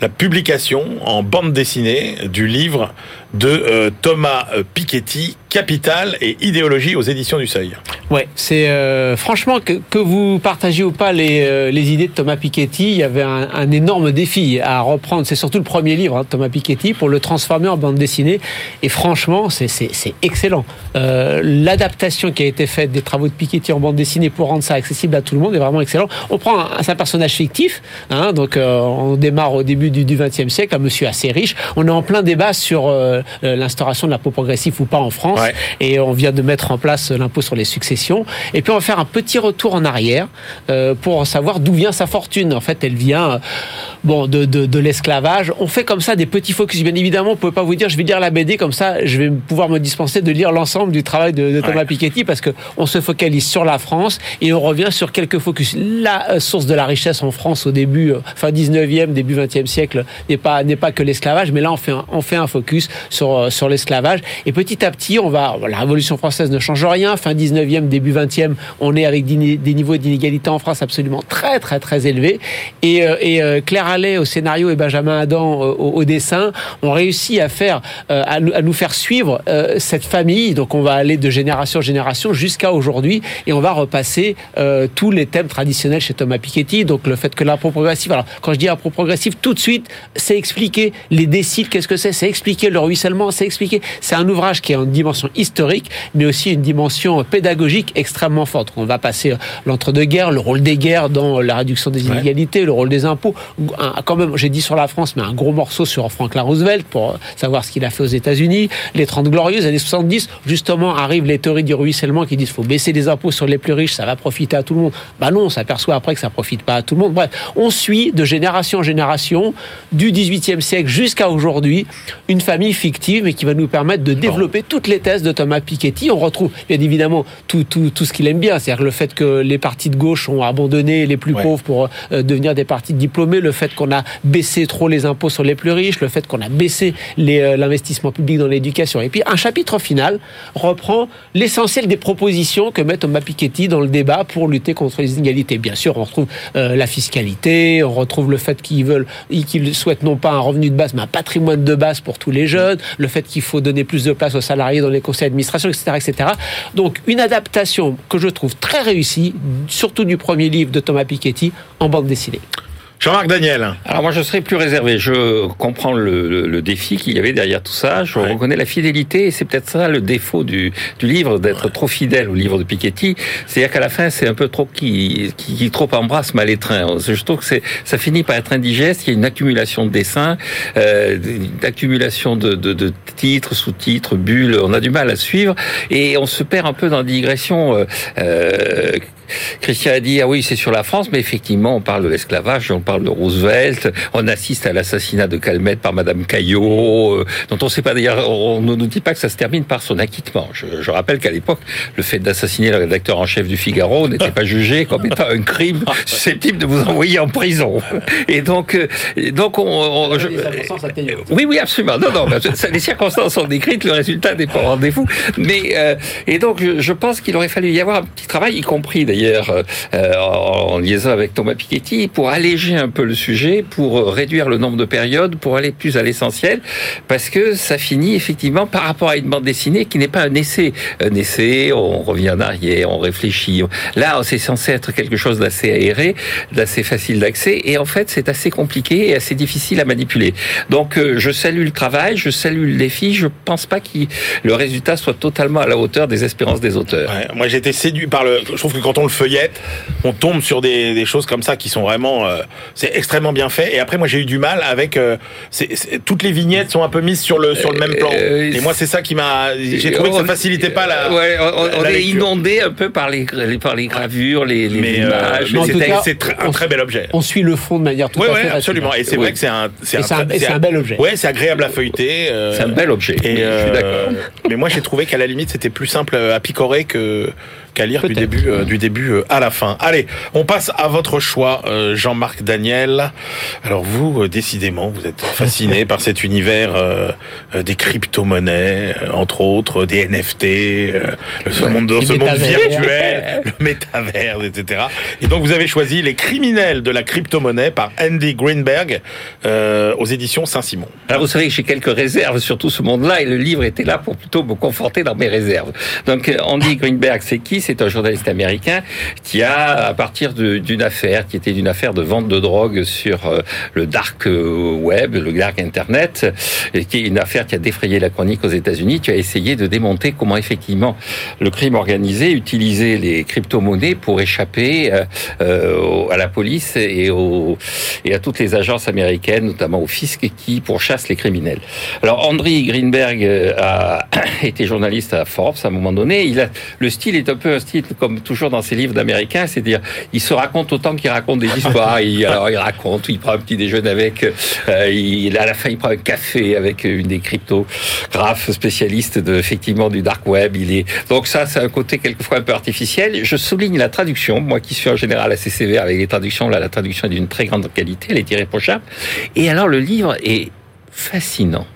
S2: la publication en bande dessinée du livre de Thomas Piketty, Capital et idéologie aux éditions du Seuil.
S5: Ouais, c'est franchement que, vous partagez ou pas les, idées de Thomas Piketty, un, un énorme défi à reprendre. C'est surtout le premier livre hein, de Thomas Piketty pour le transformer en bande dessinée. Et franchement, c'est excellent. Euh, L'adaptation qui a été faite des travaux de Piketty en bande dessinée pour rendre ça accessible à tout le monde est vraiment excellent. On prend un, personnage fictif, hein, donc euh, on démarre au début du XXe siècle, un monsieur assez riche. On est en plein débat sur euh, l'instauration de l'impôt progressif ou pas en France
S2: Ouais.
S5: et on vient de mettre en place l'impôt sur les successions. Et puis on va faire un petit retour en arrière pour savoir d'où vient sa fortune. En fait, elle vient bon de, de, de l'esclavage. On fait comme ça des petits focus. Bien évidemment, on ne peut pas vous dire je vais lire la BD comme ça, je vais pouvoir me dispenser de lire l'ensemble du travail de, de Thomas
S2: Ouais.
S5: Piketty parce que on se focalise sur la France et on revient sur quelques focus. La euh, source de la richesse en France au début, euh, fin 19e, début 20e siècle n'est pas n'est pas que l'esclavage, mais là on fait un, on fait un focus sur euh, sur l'esclavage et petit à petit on va la Révolution française ne change rien. Fin 19e, début 20e, on est avec des des niveaux d'inégalité en France absolument très très très élevés et, euh, et euh, Claire Allais au scénario et Benjamin Adam au, au dessin ont réussi à faire euh, à, nous, faire suivre cette famille. Donc on va aller de génération en génération jusqu'à aujourd'hui et on va repasser tous les thèmes traditionnels chez Thomas Piketty. Donc le fait que l'impôt progressif, alors quand je dis impôt progressif, tout de suite, c'est expliquer les déciles, qu'est-ce que c'est, c'est expliquer le ruissellement, c'est expliquer. C'est un ouvrage qui a une dimension historique, mais aussi une dimension pédagogique extrêmement forte. On va passer l'entre-deux-guerres, le rôle des guerres dans la réduction des
S2: Ouais.
S5: inégalités, le rôle des impôts. Un- quand même, j'ai dit sur la France, mais un gros morceau sur Franklin Roosevelt pour euh, savoir ce qu'il a fait aux États-Unis. Les 30 glorieuses, années 70, justement, arrivent les théories du ruissellement qui disent faut baisser les impôts sur les plus riches, ça va profiter à tout le monde. Bah non, on s'aperçoit après que ça profite pas à tout le monde. Bref, on suit de génération en génération, du 18e siècle jusqu'à aujourd'hui, une famille fictive, mais qui va nous permettre de développer toutes les thèses de Thomas Piketty. On retrouve bien évidemment tout, tout, tout ce qu'il aime bien, c'est-à-dire le fait que les partis de gauche ont abandonné les plus
S2: Ouais.
S5: pauvres pour euh, devenir des partis le fait qu'on a baissé trop les impôts sur les plus riches, le fait qu'on a baissé euh, l'investissement public dans l'éducation. Et puis un chapitre final reprend l'essentiel des propositions que met Thomas Piketty dans le débat pour lutter contre les inégalités. Bien sûr, on retrouve euh, la fiscalité, on retrouve le fait qu'ils veulent, qu'ils souhaitent non pas un revenu de base, mais un patrimoine de base pour tous les jeunes, le fait qu'il faut donner plus de place aux salariés dans les conseils d'administration, etc., etc. Donc une adaptation que je trouve très réussie, surtout du premier livre de Thomas Piketty, en bande dessinée.
S2: Jean-Marc Daniel.
S6: Alors moi je serais plus réservé. Je comprends le, le, le défi qu'il y avait derrière tout ça. Je
S2: Ouais.
S6: reconnais la fidélité et c'est peut-être ça le défaut du, du livre d'être trop fidèle au livre de Piketty. C'est-à-dire qu'à la fin c'est un peu trop qui, qui, qui trop embrasse mal étreint. Je trouve que c'est ça finit par être indigeste. Il y a une accumulation de dessins, euh, une accumulation de, de, de titres, sous-titres, bulles. On a du mal à suivre et on se perd un peu dans la digression. Euh, euh, Christian a dit ah oui c'est sur la France mais effectivement on parle de l'esclavage on parle de Roosevelt on assiste à l'assassinat de Calmette par Madame Caillot euh, dont on ne sait pas d'ailleurs on ne nous dit pas que ça se termine par son acquittement je, je rappelle qu'à l'époque le fait d'assassiner le rédacteur en chef du Figaro n'était pas jugé comme étant un crime susceptible de vous envoyer en prison et donc euh, donc on, on- je- oui, oui, absolument. Non, non, les circonstances sont décrites, le résultat n'est pas au rendez-vous. Mais euh, et donc, je, je pense qu'il aurait fallu y avoir un petit travail, y compris d'ailleurs euh, euh, en, liaison avec Thomas Piketty, pour alléger un peu le sujet, pour réduire le nombre de périodes, pour aller plus à l'essentiel, parce que ça finit effectivement par rapport à une bande dessinée qui n'est pas un essai. Un essai, on revient en arrière, on réfléchit. Là, c'est censé être quelque chose d'assez aéré, d'assez facile d'accès, et en fait, c'est assez compliqué et assez difficile à manipuler. Donc, euh, je salue le travail, je salue le défi. Je pense pas que le résultat soit totalement à la hauteur des espérances des auteurs.
S2: Ouais, moi été séduit par le. Je trouve que quand on le feuillette, on tombe sur des, des choses comme ça qui sont vraiment. euh, c'est extrêmement bien fait. Et après, moi j'ai eu du mal avec. euh, toutes les vignettes sont un peu mises sur le sur le même plan.
S6: Euh,
S2: Et moi c'est ça qui m'a. J'ai trouvé que ça
S6: On-
S2: facilitait pas la.
S6: Ouais, on, on
S2: la
S6: est inondé un peu par les, par les gravures, les, les
S2: Mais, euh,
S6: images.
S2: mais
S5: en tout
S2: c'était-
S5: cas,
S2: c'est un
S5: on-
S2: très bel objet.
S5: On suit le fond de manière tout
S2: Oui,
S5: à
S2: ouais,
S5: fait
S2: absolument. Et c'est vrai que c'est un, c'est un,
S5: c'est un-
S2: très-
S5: et c'est un bel objet.
S2: Ouais, c'est agréable à feuilleter. euh,
S6: C'est un bel objet.
S2: Et
S6: je suis d'accord.
S2: mais moi, j'ai trouvé qu'à la limite, c'était plus simple à picorer que qu'à lire du début, euh, du début euh, à la fin. Allez, on passe à votre choix, euh, Jean-Marc Daniel. Alors vous, euh, décidément, vous êtes fasciné par cet univers des crypto-monnaies, entre autres, des NFT, ce monde, ce monde virtuel, le métavers, etc. Et donc vous avez choisi Les criminels de la crypto-monnaie par Andy Greenberg aux éditions Saint-Simon.
S6: Alors vous savez que j'ai quelques réserves sur tout ce monde-là et le livre était là pour plutôt me conforter dans mes réserves. Donc Andy Greenberg, c'est qui? C'est un journaliste américain qui a, à partir d'une affaire, qui était d'une affaire de vente de drogue sur euh, le dark euh, web, le dark internet, et qui est une affaire qui a défrayé la chronique aux États-Unis, qui a essayé de démonter comment effectivement le crime organisé utilisait les crypto-monnaies pour échapper euh, à la police et, à toutes les agences américaines, notamment au fisc, qui pourchassent les criminels. Alors André Greenberg a été journaliste à Forbes à un moment donné. Le style est un peu un style comme toujours dans ses livres d'américains, c'est-à-dire il se raconte autant qu'il raconte des histoires. Il, alors il raconte, il prend un petit déjeuner avec, euh, il, à la fin il prend un café avec une des cryptographes spécialistes de, effectivement du dark web. Il est donc ça c'est un côté quelquefois un peu artificiel. Je souligne la traduction, moi qui suis en général assez sévère avec les traductions. Là la traduction est d'une très grande qualité, elle est irréprochable. Et alors le livre est fascinant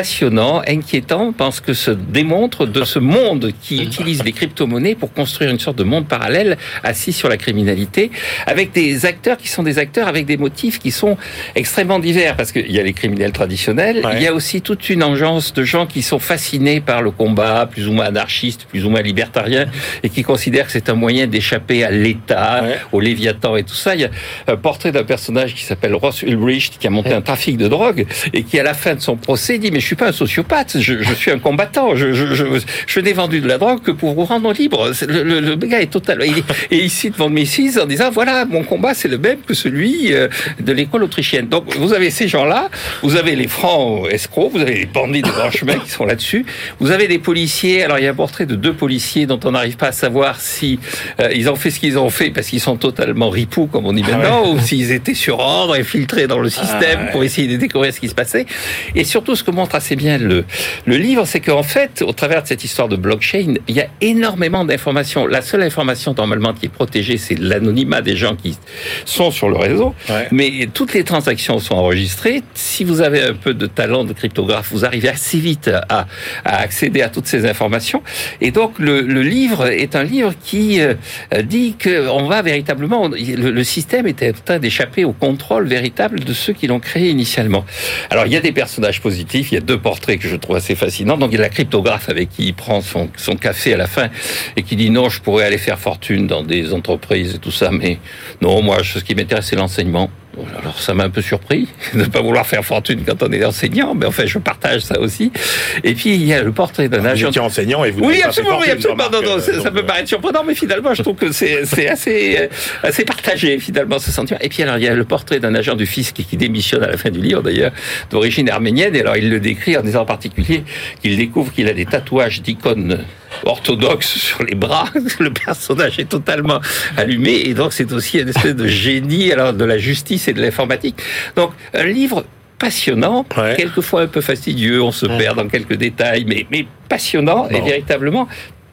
S6: passionnant, inquiétant, parce que se démontre de ce monde qui utilise les crypto-monnaies pour construire une sorte de monde parallèle assis sur la criminalité, avec des acteurs qui sont des acteurs avec des motifs qui sont extrêmement divers, parce qu'il y a les criminels traditionnels,
S2: Ouais.
S6: il y a aussi toute une engeance de gens qui sont fascinés par le combat, plus ou moins anarchiste, plus ou moins libertarien, et qui considèrent que c'est un moyen d'échapper à l'État,
S2: Ouais.
S6: au Léviathan et tout ça. Il y a un portrait d'un personnage qui s'appelle Ross Ulbricht, qui a monté un trafic de drogue, et qui, à la fin de son procès, dit, mais suis pas un sociopathe, je, je suis un combattant, je, je, je, je n'ai vendu de la drogue que pour vous rendre libre. Le, le, le gars est total. il est- Et il cite Mises en disant, voilà, mon combat, c'est le même que celui euh, de l'école autrichienne. Donc, vous avez ces gens-là, vous avez les francs escrocs, vous avez les bandits de grand chemin qui sont là-dessus, vous avez des policiers, alors il y a un portrait de deux policiers dont on n'arrive pas à savoir si euh, ils ont fait ce qu'ils ont fait parce qu'ils sont totalement ripoux, comme on dit maintenant, ou s'ils étaient sur ordre, infiltrés dans le système
S2: Ah ouais.
S6: pour essayer de découvrir ce qui se passait. Et surtout, ce que montre assez bien le, le livre, c'est qu'en fait, au travers de cette histoire de blockchain, il y a énormément d'informations. La seule information normalement qui est protégée, c'est l'anonymat des gens qui sont sur le réseau.
S2: Ouais.
S6: Mais toutes les transactions sont enregistrées. Si vous avez un peu de talent de cryptographe, vous arrivez assez vite à, à accéder à toutes ces informations. Et donc, le, le livre est un livre qui euh, dit que on va véritablement, le, le système était en train d'échapper au contrôle véritable de ceux qui l'ont créé initialement. Alors, il y a des personnages positifs. Il y a deux portraits que je trouve assez fascinants. Donc, il y a la cryptographe avec qui il prend son, son café à la fin et qui dit non, je pourrais aller faire fortune dans des entreprises et tout ça, mais non, moi, ce qui m'intéresse, c'est l'enseignement. Alors ça m'a un peu surpris de ne pas vouloir faire fortune quand on est enseignant, mais enfin je partage ça aussi. Et puis il y a le portrait d'un
S2: Vous
S6: agent.
S2: étiez enseignant et vous
S6: Oui, absolument, oui, absolument. Non, non,
S2: euh,
S6: ça peut
S2: euh,
S6: paraître surprenant, mais finalement, je trouve que c'est c'est assez, euh, assez partagé, finalement, ce sentiment. Et puis, alors, il y a le portrait d'un agent du fisc qui démissionne à la fin du livre, d'ailleurs, d'origine arménienne. Et alors, il le décrit en disant en particulier qu'il découvre qu'il a des tatouages d'icônes orthodoxes sur les bras. Le personnage est totalement allumé. Et donc, c'est aussi une espèce de génie alors, de la justice et de l'informatique. Donc, un livre passionnant,
S2: Ouais.
S6: quelquefois un peu fastidieux, on se perd dans quelques détails, mais, mais passionnant et
S2: Bon.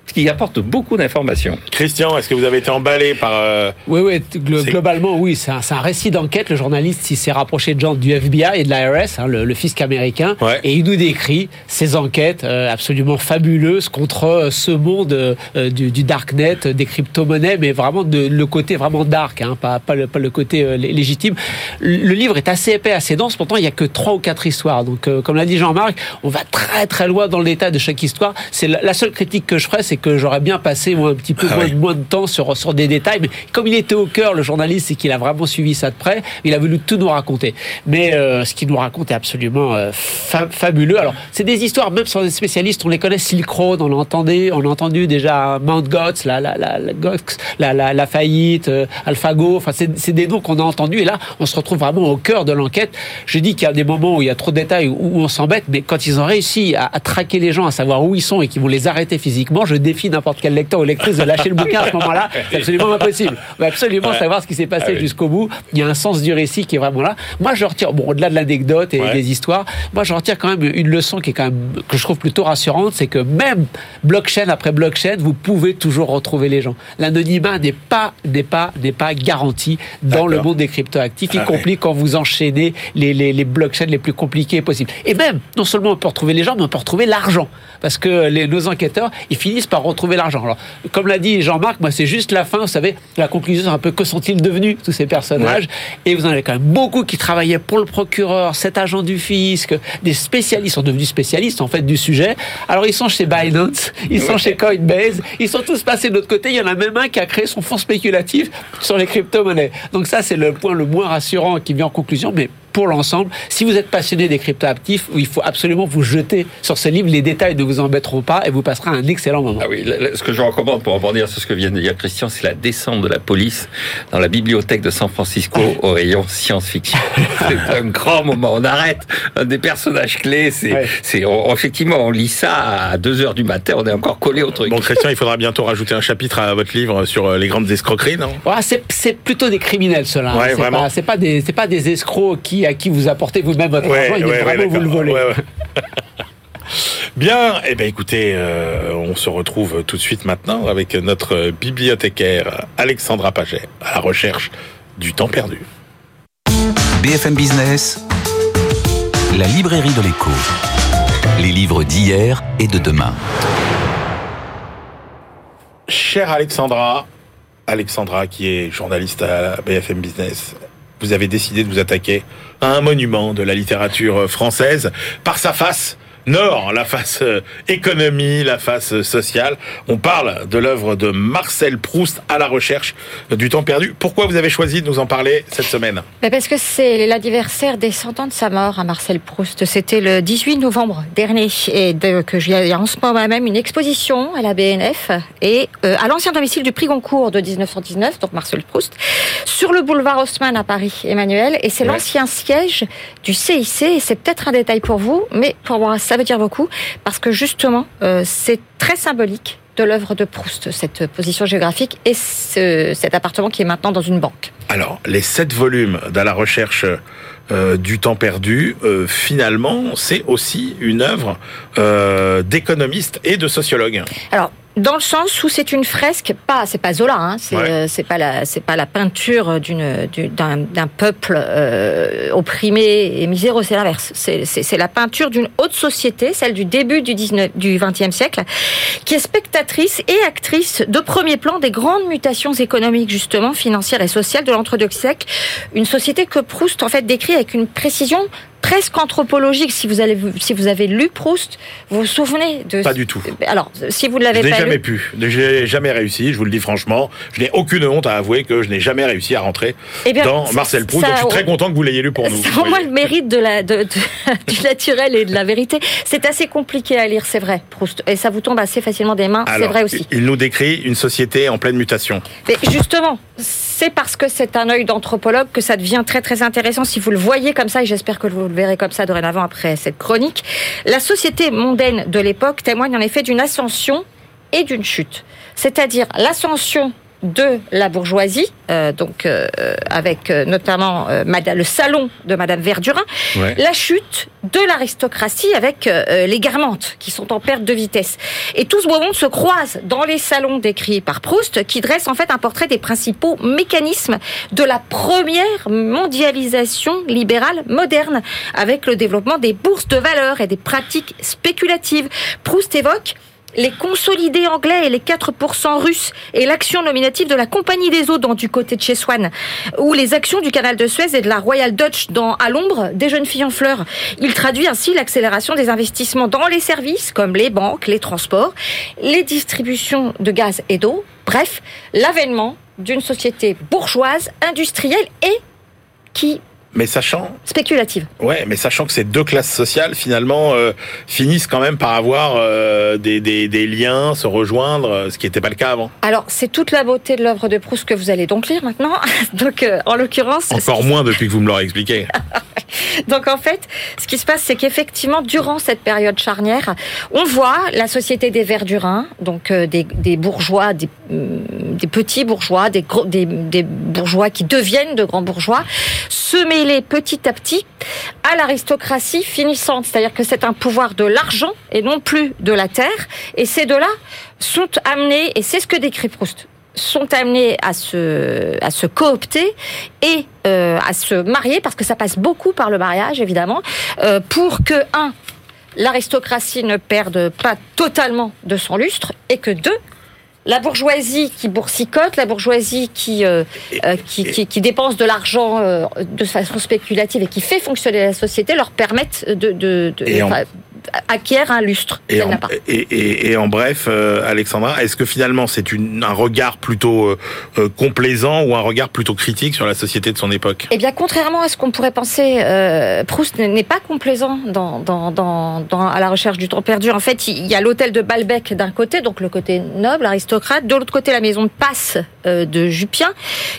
S6: Véritablement qui apporte beaucoup d'informations.
S2: Christian, est-ce que vous avez été emballé par... euh,
S5: Oui, oui, globalement, oui, c'est un, récit d'enquête. Le journaliste, s'est rapproché de gens du FBI et de l'IRS, hein, le, le fisc américain,
S2: Ouais.
S5: et il nous décrit ces enquêtes euh, absolument fabuleuses contre euh, ce monde euh, du, du darknet, euh, des crypto-monnaies, mais vraiment de, le côté vraiment dark, hein, pas, pas, le, pas le côté euh, lé- légitime. Le, le livre est assez épais, assez dense, pourtant il y a que trois ou quatre histoires. Donc, euh, comme l'a dit Jean-Marc, on va très très loin dans le détail de chaque histoire. C'est la, la seule critique que je ferais, c'est que j'aurais bien passé moi, un petit peu
S2: Ah
S5: moins,
S2: oui.
S5: moins de temps sur, sur des détails. Mais comme il était au cœur, le journaliste, c'est qu'il a vraiment suivi ça de près. Il a voulu tout nous raconter. Mais euh, ce qu'il nous raconte est absolument euh, fa- fabuleux. Alors, c'est des histoires, même sans des spécialistes, on les connaît. Silk Road, on a entendu, on a entendu déjà Mount Gox, la, la, la, la, Gox, la, la, la faillite, euh, AlphaGo. Enfin, c'est c'est des noms qu'on a entendus. Et là, on se retrouve vraiment au cœur de l'enquête. Je dis qu'il y a des moments où il y a trop de détails, où, où on s'embête. Mais quand ils ont réussi à, à traquer les gens, à savoir où ils sont et qu'ils vont les arrêter physiquement, je défie n'importe quel lecteur ou lectrice de lâcher le bouquin à ce moment-là. C'est absolument impossible. On va absolument savoir ce qui s'est passé
S2: Ah oui.
S5: jusqu'au bout. Il y a un sens du récit qui est vraiment là. Moi, je retire, bon, au-delà de l'anecdote et
S2: Ouais.
S5: des histoires, moi, je retire quand même une leçon qui est quand même, que je trouve plutôt rassurante, c'est que même blockchain après blockchain, vous pouvez toujours retrouver les gens. L'anonymat n'est pas, n'est pas, n'est pas garanti dans le monde des cryptoactifs, y
S2: Ah
S5: compris quand vous enchaînez les, les, les blockchains les plus compliqués possibles. Et même, non seulement on peut retrouver les gens, mais on peut retrouver l'argent. Parce que les, nos enquêteurs, ils finissent par retrouver l'argent. Alors, comme l'a dit Jean-Marc, moi, c'est juste la fin, vous savez, la conclusion, c'est un peu que sont-ils devenus, tous ces personnages. Et vous en avez quand même beaucoup qui travaillaient pour le procureur, cet agent du fisc, des spécialistes, sont devenus spécialistes, en fait, du sujet. Alors, ils sont chez Binance, ils sont chez Coinbase, ils sont tous passés de l'autre côté. Il y en a même un qui a créé son fonds spéculatif sur les crypto-monnaies. Donc ça, c'est le point le moins rassurant qui vient en conclusion, mais pour l'ensemble, si vous êtes passionné des crypto-actifs, il faut absolument vous jeter sur ce livre. Les détails ne vous embêteront pas et vous passerez un excellent moment.
S6: Ah oui, ce que je recommande pour rebondir sur ce que vient de dire Christian, c'est la descente de la police dans la bibliothèque de San Francisco au rayon science-fiction. c'est un grand moment. On arrête un des personnages clés. C'est,
S5: Ouais.
S6: c'est, on- effectivement, on lit ça à 2 heures du matin. On est encore collé au truc.
S2: Bon, Christian, il faudra bientôt rajouter un chapitre à votre livre sur euh, les grandes escroqueries, non?
S5: Voilà, c'est, c'est plutôt des criminels, ceux-là.
S2: Ouais,
S5: c'est, pas, c'est pas des, c'est pas des escrocs qui, à qui vous apportez vous-même votre argent, viennent vraiment vous le
S2: d'accord.
S5: voler.
S2: Ouais, ouais. Bien, eh ben écoutez, euh, on se retrouve tout de suite maintenant avec notre bibliothécaire Alexandra Paget à la recherche du temps perdu.
S1: BFM Business, la librairie de l'écho. Les livres d'hier et de demain.
S2: Chère Alexandra, Alexandra qui est journaliste à BFM Business, vous avez décidé de vous attaquer à un monument de la littérature française par sa face nord, la face euh, économie, la face euh, sociale. On parle de l'œuvre de Marcel Proust à la recherche du temps perdu. Pourquoi vous avez choisi de nous en parler cette semaine
S7: parce que c'est l'anniversaire des 100 ans de sa mort à Marcel Proust. C'était le 18 novembre dernier et de, que a en ce moment même une exposition à la BNF et euh, à l'ancien domicile du prix Goncourt de 1919, donc Marcel Proust, sur le boulevard Haussmann à Paris, Emmanuel. Et c'est
S2: Ouais.
S7: l'ancien siège du CIC. Et c'est peut-être un détail pour vous, mais pour moi ça veut dire beaucoup parce que justement euh, c'est très symbolique de l'œuvre de Proust, cette position géographique et ce- cet appartement qui est maintenant dans une banque.
S2: Alors, les sept volumes d'À la recherche euh, du temps perdu, euh, finalement, c'est aussi une œuvre euh, d'économiste et de sociologue.
S7: Alors, dans le sens où c'est une fresque, pas, c'est pas Zola, hein, c'est
S2: Ouais.
S7: euh, pas la, c'est pas la peinture d'une, du- d'un, d'un peuple euh, opprimé et miséreux, c'est l'inverse. C'est, la peinture d'une haute société, celle du début du 19, du 20e siècle, qui est spectatrice et actrice de premier plan des grandes mutations économiques, justement, financières et sociales de l'entre-deux siècles. Une société que Proust, en fait, décrit avec une précision presque anthropologique. Si vous, allez, si vous avez lu Proust, vous vous souvenez de...
S2: Pas du tout.
S7: Alors, si vous ne l'avez
S2: Déjà, jamais pu. J'ai jamais réussi, je vous le dis franchement. Je n'ai aucune honte à avouer que je n'ai jamais réussi à rentrer
S7: Eh bien,
S2: dans
S7: ça-
S2: Marcel Proust.
S7: ça-
S2: donc je suis très content que vous l'ayez lu pour nous.
S7: C'est
S2: vous
S7: pour moi
S2: voyez.
S7: le mérite de la, de, de- du naturel et de la vérité. C'est assez compliqué à lire, c'est vrai, Proust. Et ça vous tombe assez facilement des mains, c'est vrai aussi.
S2: Il nous décrit une société en pleine mutation.
S7: Mais justement, c'est parce que c'est un œil d'anthropologue que ça devient très très intéressant si vous le voyez comme ça, et j'espère que vous le verrez comme ça dorénavant après cette chronique. La société mondaine de l'époque témoigne en effet d'une ascension et d'une chute. C'est-à-dire l'ascension de la bourgeoisie, euh, donc euh, avec euh, notamment euh, Madame- le salon de Madame Verdurin,
S2: Ouais.
S7: la chute de l'aristocratie avec euh, les Guermantes qui sont en perte de vitesse. Et tout ce beau monde se croise dans les salons décrits par Proust qui dressent en fait un portrait des principaux mécanismes de la première mondialisation libérale moderne avec le développement des bourses de valeur et des pratiques spéculatives. Proust évoque les consolidés anglais et les 4% russes et l'action nominative de la Compagnie des eaux dans du côté de chez Swann ou les actions du canal de Suez et de la Royal Dutch dans à l'ombre des jeunes filles en fleurs. Il traduit ainsi l'accélération des investissements dans les services comme les banques, les transports, les distributions de gaz et d'eau, bref, l'avènement d'une société bourgeoise, industrielle et qui
S2: Mais sachant,
S7: spéculative.
S2: ouais, mais sachant que ces deux classes sociales finalement euh, finissent quand même par avoir euh, des, des, des liens, se rejoindre, euh, ce qui n'était pas le cas avant.
S7: Alors, c'est toute la beauté de l'œuvre de Proust que vous allez donc lire maintenant. Donc, euh, en l'occurrence,
S2: Encore moins depuis que vous me l'aurez expliqué.
S7: Donc en fait, ce qui se passe, c'est qu'effectivement, durant cette période charnière, on voit la société des Verdurins, donc euh, des, bourgeois, des, hum, des petits bourgeois, des, gros, des bourgeois qui deviennent de grands bourgeois, se mêler petit à petit à l'aristocratie finissante. C'est-à-dire que c'est un pouvoir de l'argent et non plus de la terre. Et ces deux-là sont amenés, et c'est ce que décrit Proust, sont amenés à se, à se coopter et euh, à se marier, parce que ça passe beaucoup par le mariage, évidemment, euh, pour que, un, l'aristocratie ne perde pas totalement de son lustre, et que, deux, la bourgeoisie qui boursicote, la bourgeoisie qui, euh, qui, qui, qui dépense de l'argent euh, de façon spéculative et qui fait fonctionner la société leur permettent de, acquiert un lustre.
S2: Et en, et, et- et en bref, euh, Alexandra, est-ce que finalement c'est un regard plutôt euh, euh, complaisant ou un regard plutôt critique sur la société de son époque?
S7: Eh bien, contrairement à ce qu'on pourrait penser, euh, Proust n'est pas complaisant dans, dans, dans, dans- à la recherche du temps perdu. En fait, il y a l'hôtel de Balbec d'un côté, donc le côté noble, aristocrate, de l'autre côté la maison de passe de Jupien,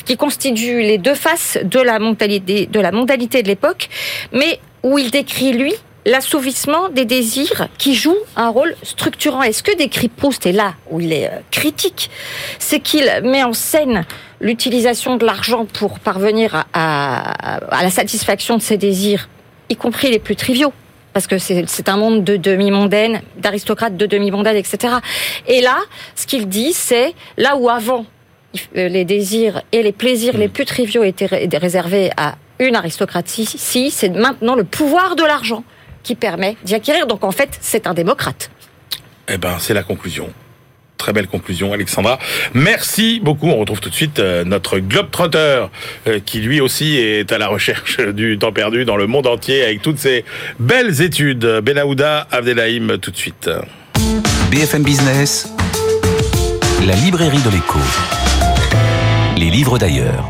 S7: qui constitue les deux faces de la mondialité de, la mondialité de l'époque, mais où il décrit, lui, l'assouvissement des désirs qui joue un rôle structurant. Et ce que décrit Proust, et là où il est euh, critique, c'est qu'il met en scène l'utilisation de l'argent pour parvenir à, à- à la satisfaction de ses désirs, y compris les plus triviaux. Parce que c'est un monde de demi-mondaines, d'aristocrates de demi-mondaines, etc. Et là, ce qu'il dit, c'est là où avant euh, les désirs et les plaisirs les plus triviaux étaient ré- réservés à une aristocratie, si c'est maintenant le pouvoir de l'argent qui permet d'y acquérir. Donc en fait, c'est un démocrate.
S2: Eh ben, c'est la conclusion. Très belle conclusion, Alexandra. Merci beaucoup. On retrouve tout de suite euh, notre globe-trotteur, euh, qui lui aussi est à la recherche du temps perdu dans le monde entier avec toutes ses belles études. Benahouda Abdelhaim, tout de suite.
S1: BFM Business, la librairie de l'écho. Les livres d'ailleurs.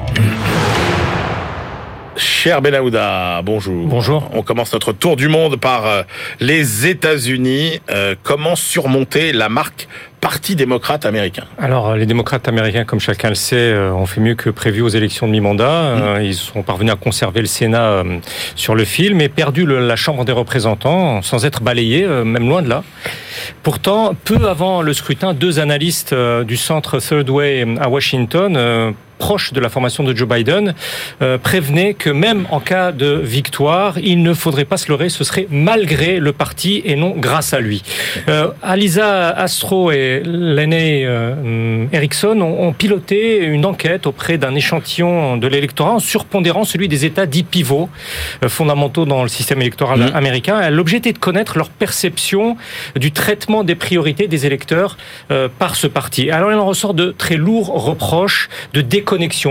S2: Cher Benahouda, bonjour.
S8: Bonjour.
S2: On commence notre tour du monde par euh, les États-Unis. Euh, comment surmonter la marque Parti démocrate américain
S8: Alors, les démocrates américains, comme chacun le sait, euh, ont fait mieux que prévu aux élections de mi-mandat. Euh, Ils sont parvenus à conserver le Sénat sur le fil, mais perdu la Chambre des représentants sans être balayés, même loin de là. Pourtant, peu avant le scrutin, deux analystes du centre Third Way à Washington, euh, proches de la formation de Joe Biden, euh, prévenaient que même en cas de victoire, il ne faudrait pas se leurrer, ce serait malgré le parti et non grâce à lui. Euh, Alisa Astro et Lenny euh, Erickson ont, ont piloté une enquête auprès d'un échantillon de l'électorat en surpondérant celui des États dits pivots, euh, fondamentaux dans le système électoral
S2: Mhm.
S8: américain. L'objet était de connaître leur perception du traitement des priorités des électeurs euh, par ce parti. Alors il en ressort de très lourds reproches de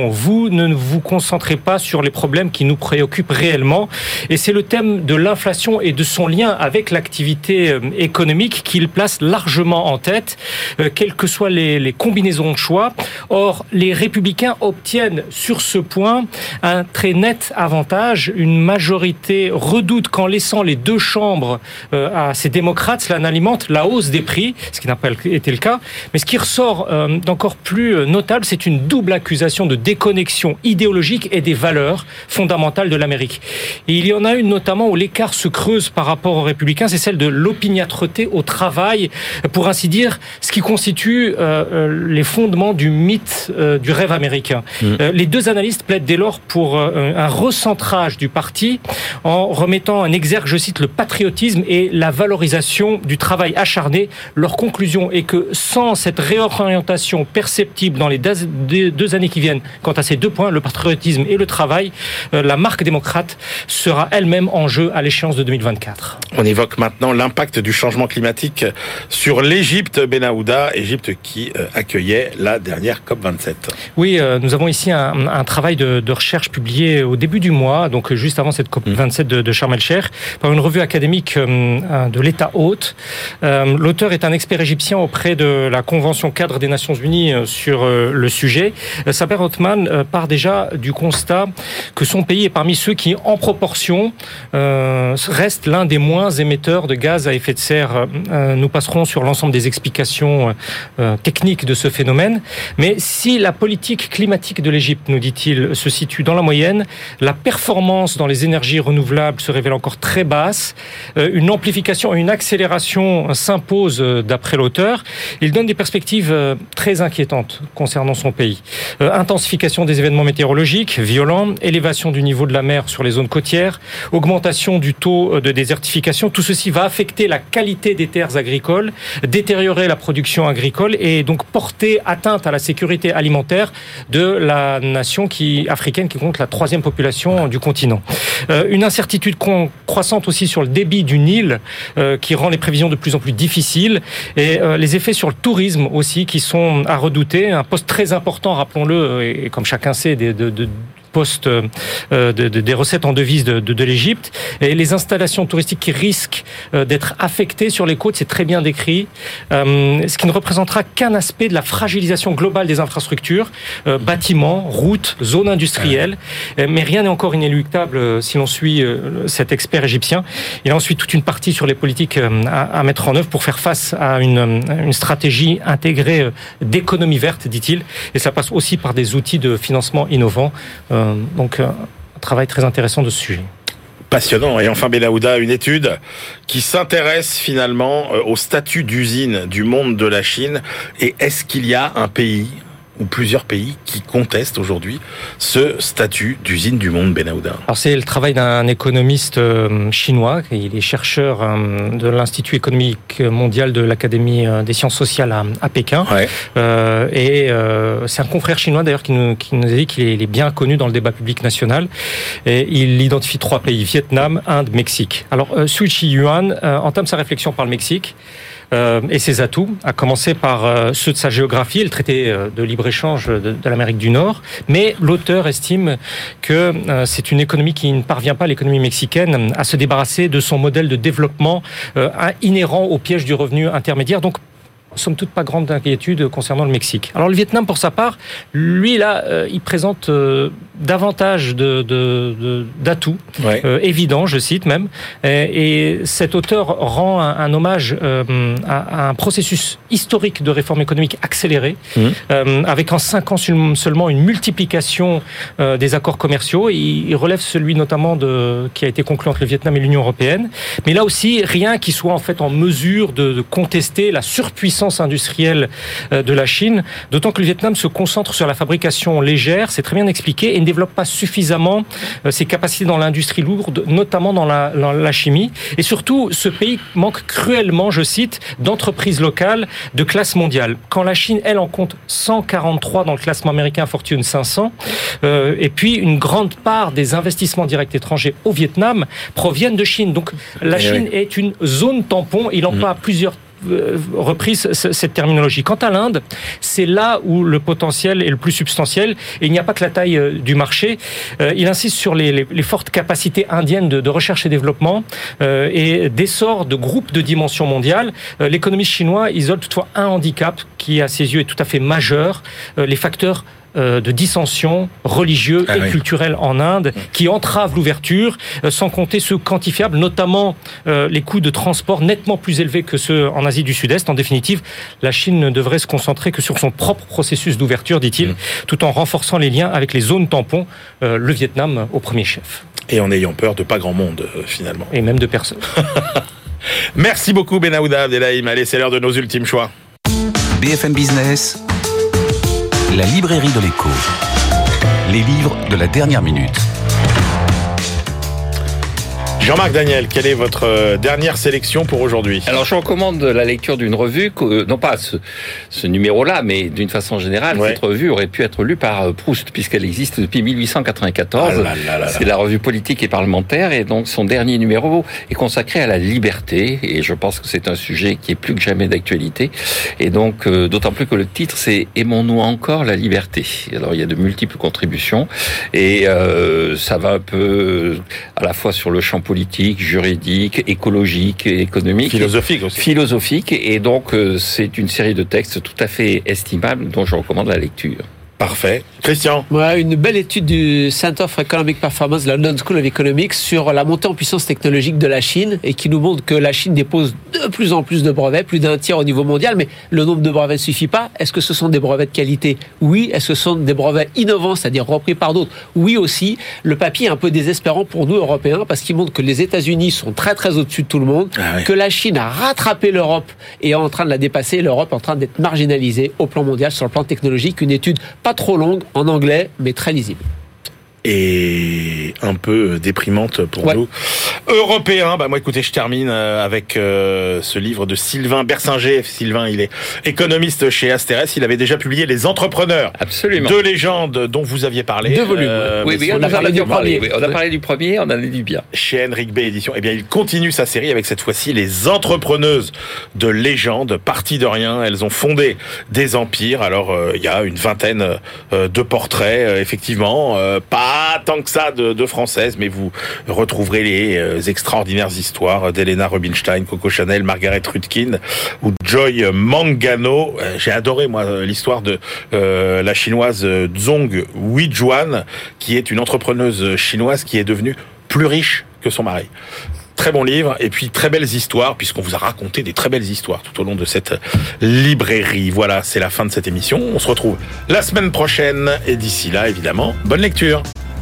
S8: Vous ne vous concentrez pas sur les problèmes qui nous préoccupent réellement. Et c'est le thème de l'inflation et de son lien avec l'activité euh, économique qu'il place largement en tête, euh, quelles que soient les, combinaisons de choix. Or, les républicains obtiennent sur ce point un très net avantage. Une majorité redoute qu'en laissant les deux chambres euh, à ces démocrates, cela n'alimente la hausse des prix, ce qui n'a pas été le cas. Mais ce qui ressort d'encore plus notable, c'est une double accusation de déconnexion idéologique et des valeurs fondamentales de l'Amérique. Et il y en a une notamment où l'écart se creuse par rapport aux républicains, c'est celle de l'opiniâtreté au travail, pour ainsi dire, ce qui constitue euh, euh, les fondements du mythe euh, du rêve américain.
S2: Mm.
S8: Euh, les deux analystes plaident dès lors pour un recentrage du parti en remettant en exergue, je cite, le patriotisme et la valorisation du travail acharné. Leur conclusion est que sans cette réorientation perceptible dans les deux années qui viennent, quant à ces deux points, le patriotisme et le travail, euh, la marque démocrate sera elle-même en jeu à l'échéance de 2024.
S2: On évoque maintenant l'impact du changement climatique sur l'Égypte, Benahouda, Égypte qui euh, accueillait la dernière COP27.
S8: Oui, euh, nous avons ici un, un travail de, de recherche publié au début du mois, donc juste avant cette COP27 de, de Sharm el-Sheikh, par une revue académique de l'État hôte. L'auteur est un expert égyptien auprès de la Convention cadre des Nations Unies sur le sujet. Saber Othman euh, part déjà du constat que son pays est parmi ceux qui, en proportion, euh, reste l'un des moins émetteurs de gaz à effet de serre. Euh, nous passerons sur l'ensemble des explications euh, techniques de ce phénomène. Mais si la politique climatique de l'Égypte, nous dit-il, se situe dans la moyenne, la performance dans les énergies renouvelables se révèle encore très basse. Une amplification une accélération s'impose d'après l'auteur. Il donne des perspectives très inquiétantes concernant son pays. Intensification des événements météorologiques violents, élévation du niveau de la mer sur les zones côtières, augmentation du taux de désertification. Tout ceci va affecter la qualité des terres agricoles, détériorer la production agricole et donc porter atteinte à la sécurité alimentaire de la nation qui, africaine qui compte la troisième population du continent. Euh, une incertitude croissante aussi sur le débit du Nil euh, qui rend les prévisions de plus en plus difficiles et euh, les effets sur le tourisme aussi qui sont à redouter. Un poste très important, rappelons-le, et, comme chacun sait, poste euh, de, de- des recettes en devises de, l'Égypte et les installations touristiques qui risquent euh, d'être affectées sur les côtes, c'est très bien décrit, euh, ce qui ne représentera qu'un aspect de la fragilisation globale des infrastructures, bâtiments, routes, zones industrielles, mais rien n'est encore inéluctable si l'on suit cet expert égyptien. Il a ensuite toute une partie sur les politiques à, mettre en œuvre pour faire face à une, une stratégie intégrée d'économie verte, dit-il, et ça passe aussi par des outils de financement innovants. Euh, donc, euh, un travail très intéressant de ce sujet.
S2: Passionnant. Et enfin, Benahouda, une étude qui s'intéresse finalement euh, au statut d'usine du monde de la Chine. Et est-ce qu'il y a un pays ou plusieurs pays qui contestent aujourd'hui ce statut d'usine du monde, Benahouda
S8: Alors c'est le travail d'un économiste euh, chinois, il est chercheur euh, de l'Institut économique mondial de l'Académie euh, des sciences sociales à, à Pékin.
S2: Ouais.
S8: Euh, et euh, c'est un confrère chinois d'ailleurs qui nous, qui nous a dit qu'il est, bien connu dans le débat public national. Et il identifie trois pays, Vietnam, Inde, Mexique. Alors euh, Sui Chi Yuan entame sa réflexion par le Mexique. Euh, et ses atouts, à commencer par euh, ceux de sa géographie le traité euh, de libre-échange de, de l'Amérique du Nord. Mais l'auteur estime que c'est une économie qui ne parvient pas, l'économie mexicaine, à se débarrasser de son modèle de développement inhérent au piège du revenu intermédiaire. Donc, somme toute pas grande inquiétude concernant le Mexique. Alors le Vietnam, pour sa part, lui là, il présente davantage de, de, de- d'atouts
S2: Ouais.
S8: euh, évidents, je cite même. Et, et cet auteur rend un, un hommage euh, à, à un processus historique de réforme économique accéléré,
S2: Mhm.
S8: euh, avec en cinq ans seulement une multiplication euh, des accords commerciaux. Il, il relève celui notamment de, qui a été conclu entre le Vietnam et l'Union européenne. Mais là aussi, rien qui soit en fait en mesure de, de contester la surpuissance industrielle euh, de la Chine, d'autant que le Vietnam se concentre sur la fabrication légère, c'est très bien expliqué, et développe pas suffisamment euh, ses capacités dans l'industrie lourde, notamment dans la, dans la chimie. Et surtout, ce pays manque cruellement, je cite, d'entreprises locales de classe mondiale. Quand la Chine, elle, en compte 143 dans le classement américain Fortune 500, euh, et puis une grande part des investissements directs étrangers au Vietnam proviennent de Chine. Donc la
S2: Eh
S8: Chine est une zone tampon. Il emploie plusieurs euh, repris ce- ce- cette terminologie. Quant à l'Inde, c'est là où le potentiel est le plus substantiel et il n'y a pas que la taille euh, du marché. Euh, il insiste sur les, les- les fortes capacités indiennes de, de recherche et développement euh, et d'essor de groupes de dimension mondiale. Euh, L'économie chinoise isole toutefois un handicap qui, à ses yeux, est tout à fait majeur, euh, les facteurs euh, de dissension religieux
S2: Ah
S8: et
S2: oui.
S8: culturels en Inde qui entravent l'ouverture, euh, sans compter ceux quantifiables, notamment euh, les coûts de transport nettement plus élevés que ceux en Asie du Sud-Est. En définitive, la Chine ne devrait se concentrer que sur son propre processus d'ouverture, dit-il, tout en renforçant les liens avec les zones tampons, euh, le Vietnam au premier chef,
S2: Et en ayant peur de pas grand monde, euh, finalement.
S8: et même de personne.
S2: Merci beaucoup, Benahouda Abdelhaim. Allez, c'est l'heure de nos ultimes choix.
S1: BFM Business, la librairie de l'écho. Les livres de la dernière minute.
S2: Jean-Marc Daniel, quelle est votre euh, dernière sélection pour aujourd'hui?
S6: Alors je recommande la lecture d'une revue, euh, non pas ce, ce numéro-là, mais d'une façon générale,
S2: Ouais.
S6: cette revue aurait pu être lue par euh, Proust, puisqu'elle existe depuis 1894.
S2: Ah.
S6: C'est la revue politique et parlementaire, et donc son dernier numéro est consacré à la liberté, et je pense que c'est un sujet qui est plus que jamais d'actualité, et donc euh, d'autant plus que le titre c'est Aimons-nous encore la liberté? Alors il y a de multiples contributions, et euh, ça va un peu à la fois sur le champ politique, juridique, écologique, économique
S2: Philosophique aussi.
S6: philosophique et donc euh, c'est une série de textes tout à fait estimables dont je recommande la lecture.
S2: Parfait. Christian
S5: Voilà, une belle étude du Center for Economic Performance de la London School of Economics sur la montée en puissance technologique de la Chine et qui nous montre que la Chine dépose de plus en plus de brevets, plus d'un tiers au niveau mondial, mais le nombre de brevets ne suffit pas. Est-ce que ce sont des brevets de qualité? Oui. Est-ce que ce sont des brevets innovants, c'est-à-dire repris par d'autres? Oui aussi. Le papier est un peu désespérant pour nous, Européens, parce qu'il montre que les États-Unis sont très très au-dessus de tout le monde,
S2: Ah oui.
S5: que la Chine a rattrapé l'Europe et est en train de la dépasser, l'Europe est en train d'être marginalisée au plan mondial sur le plan technologique. Une étude pas trop longue, en anglais, mais très lisible.
S2: Et un peu déprimante pour
S5: Ouais.
S2: nous. Européens, bah moi écoutez, je termine euh, avec euh, ce livre de Sylvain Bersinger. Sylvain, il est économiste chez Asterès, il avait déjà publié Les Entrepreneurs.
S6: Absolument.
S2: Deux légendes dont vous aviez parlé.
S5: Deux volumes,
S6: oui, oui,
S5: on
S6: on,
S5: a parlé du premier.
S6: oui. On a parlé du premier, on en a dit bien.
S2: chez Henrik B Édition. Eh bien, il continue sa série avec cette fois-ci les entrepreneuses de légende, parties de rien. Elles ont fondé des empires. Alors, euh, il y a une vingtaine euh, de portraits, euh, effectivement, euh, pas tant que ça de, de françaises, mais vous retrouverez les euh, extraordinaires histoires d'Elena Rubinstein, Coco Chanel, Margaret Rutkin ou Joy Mangano. Euh, J'ai adoré moi euh, l'histoire de euh, la chinoise Zhong Huijuan, qui est une entrepreneuse chinoise qui est devenue plus riche que son mari. Très bon livre et puis très belles histoires puisqu'on vous a raconté des très belles histoires tout au long de cette librairie. Voilà, c'est la fin de cette émission. On se retrouve la semaine prochaine et d'ici là, évidemment, bonne lecture.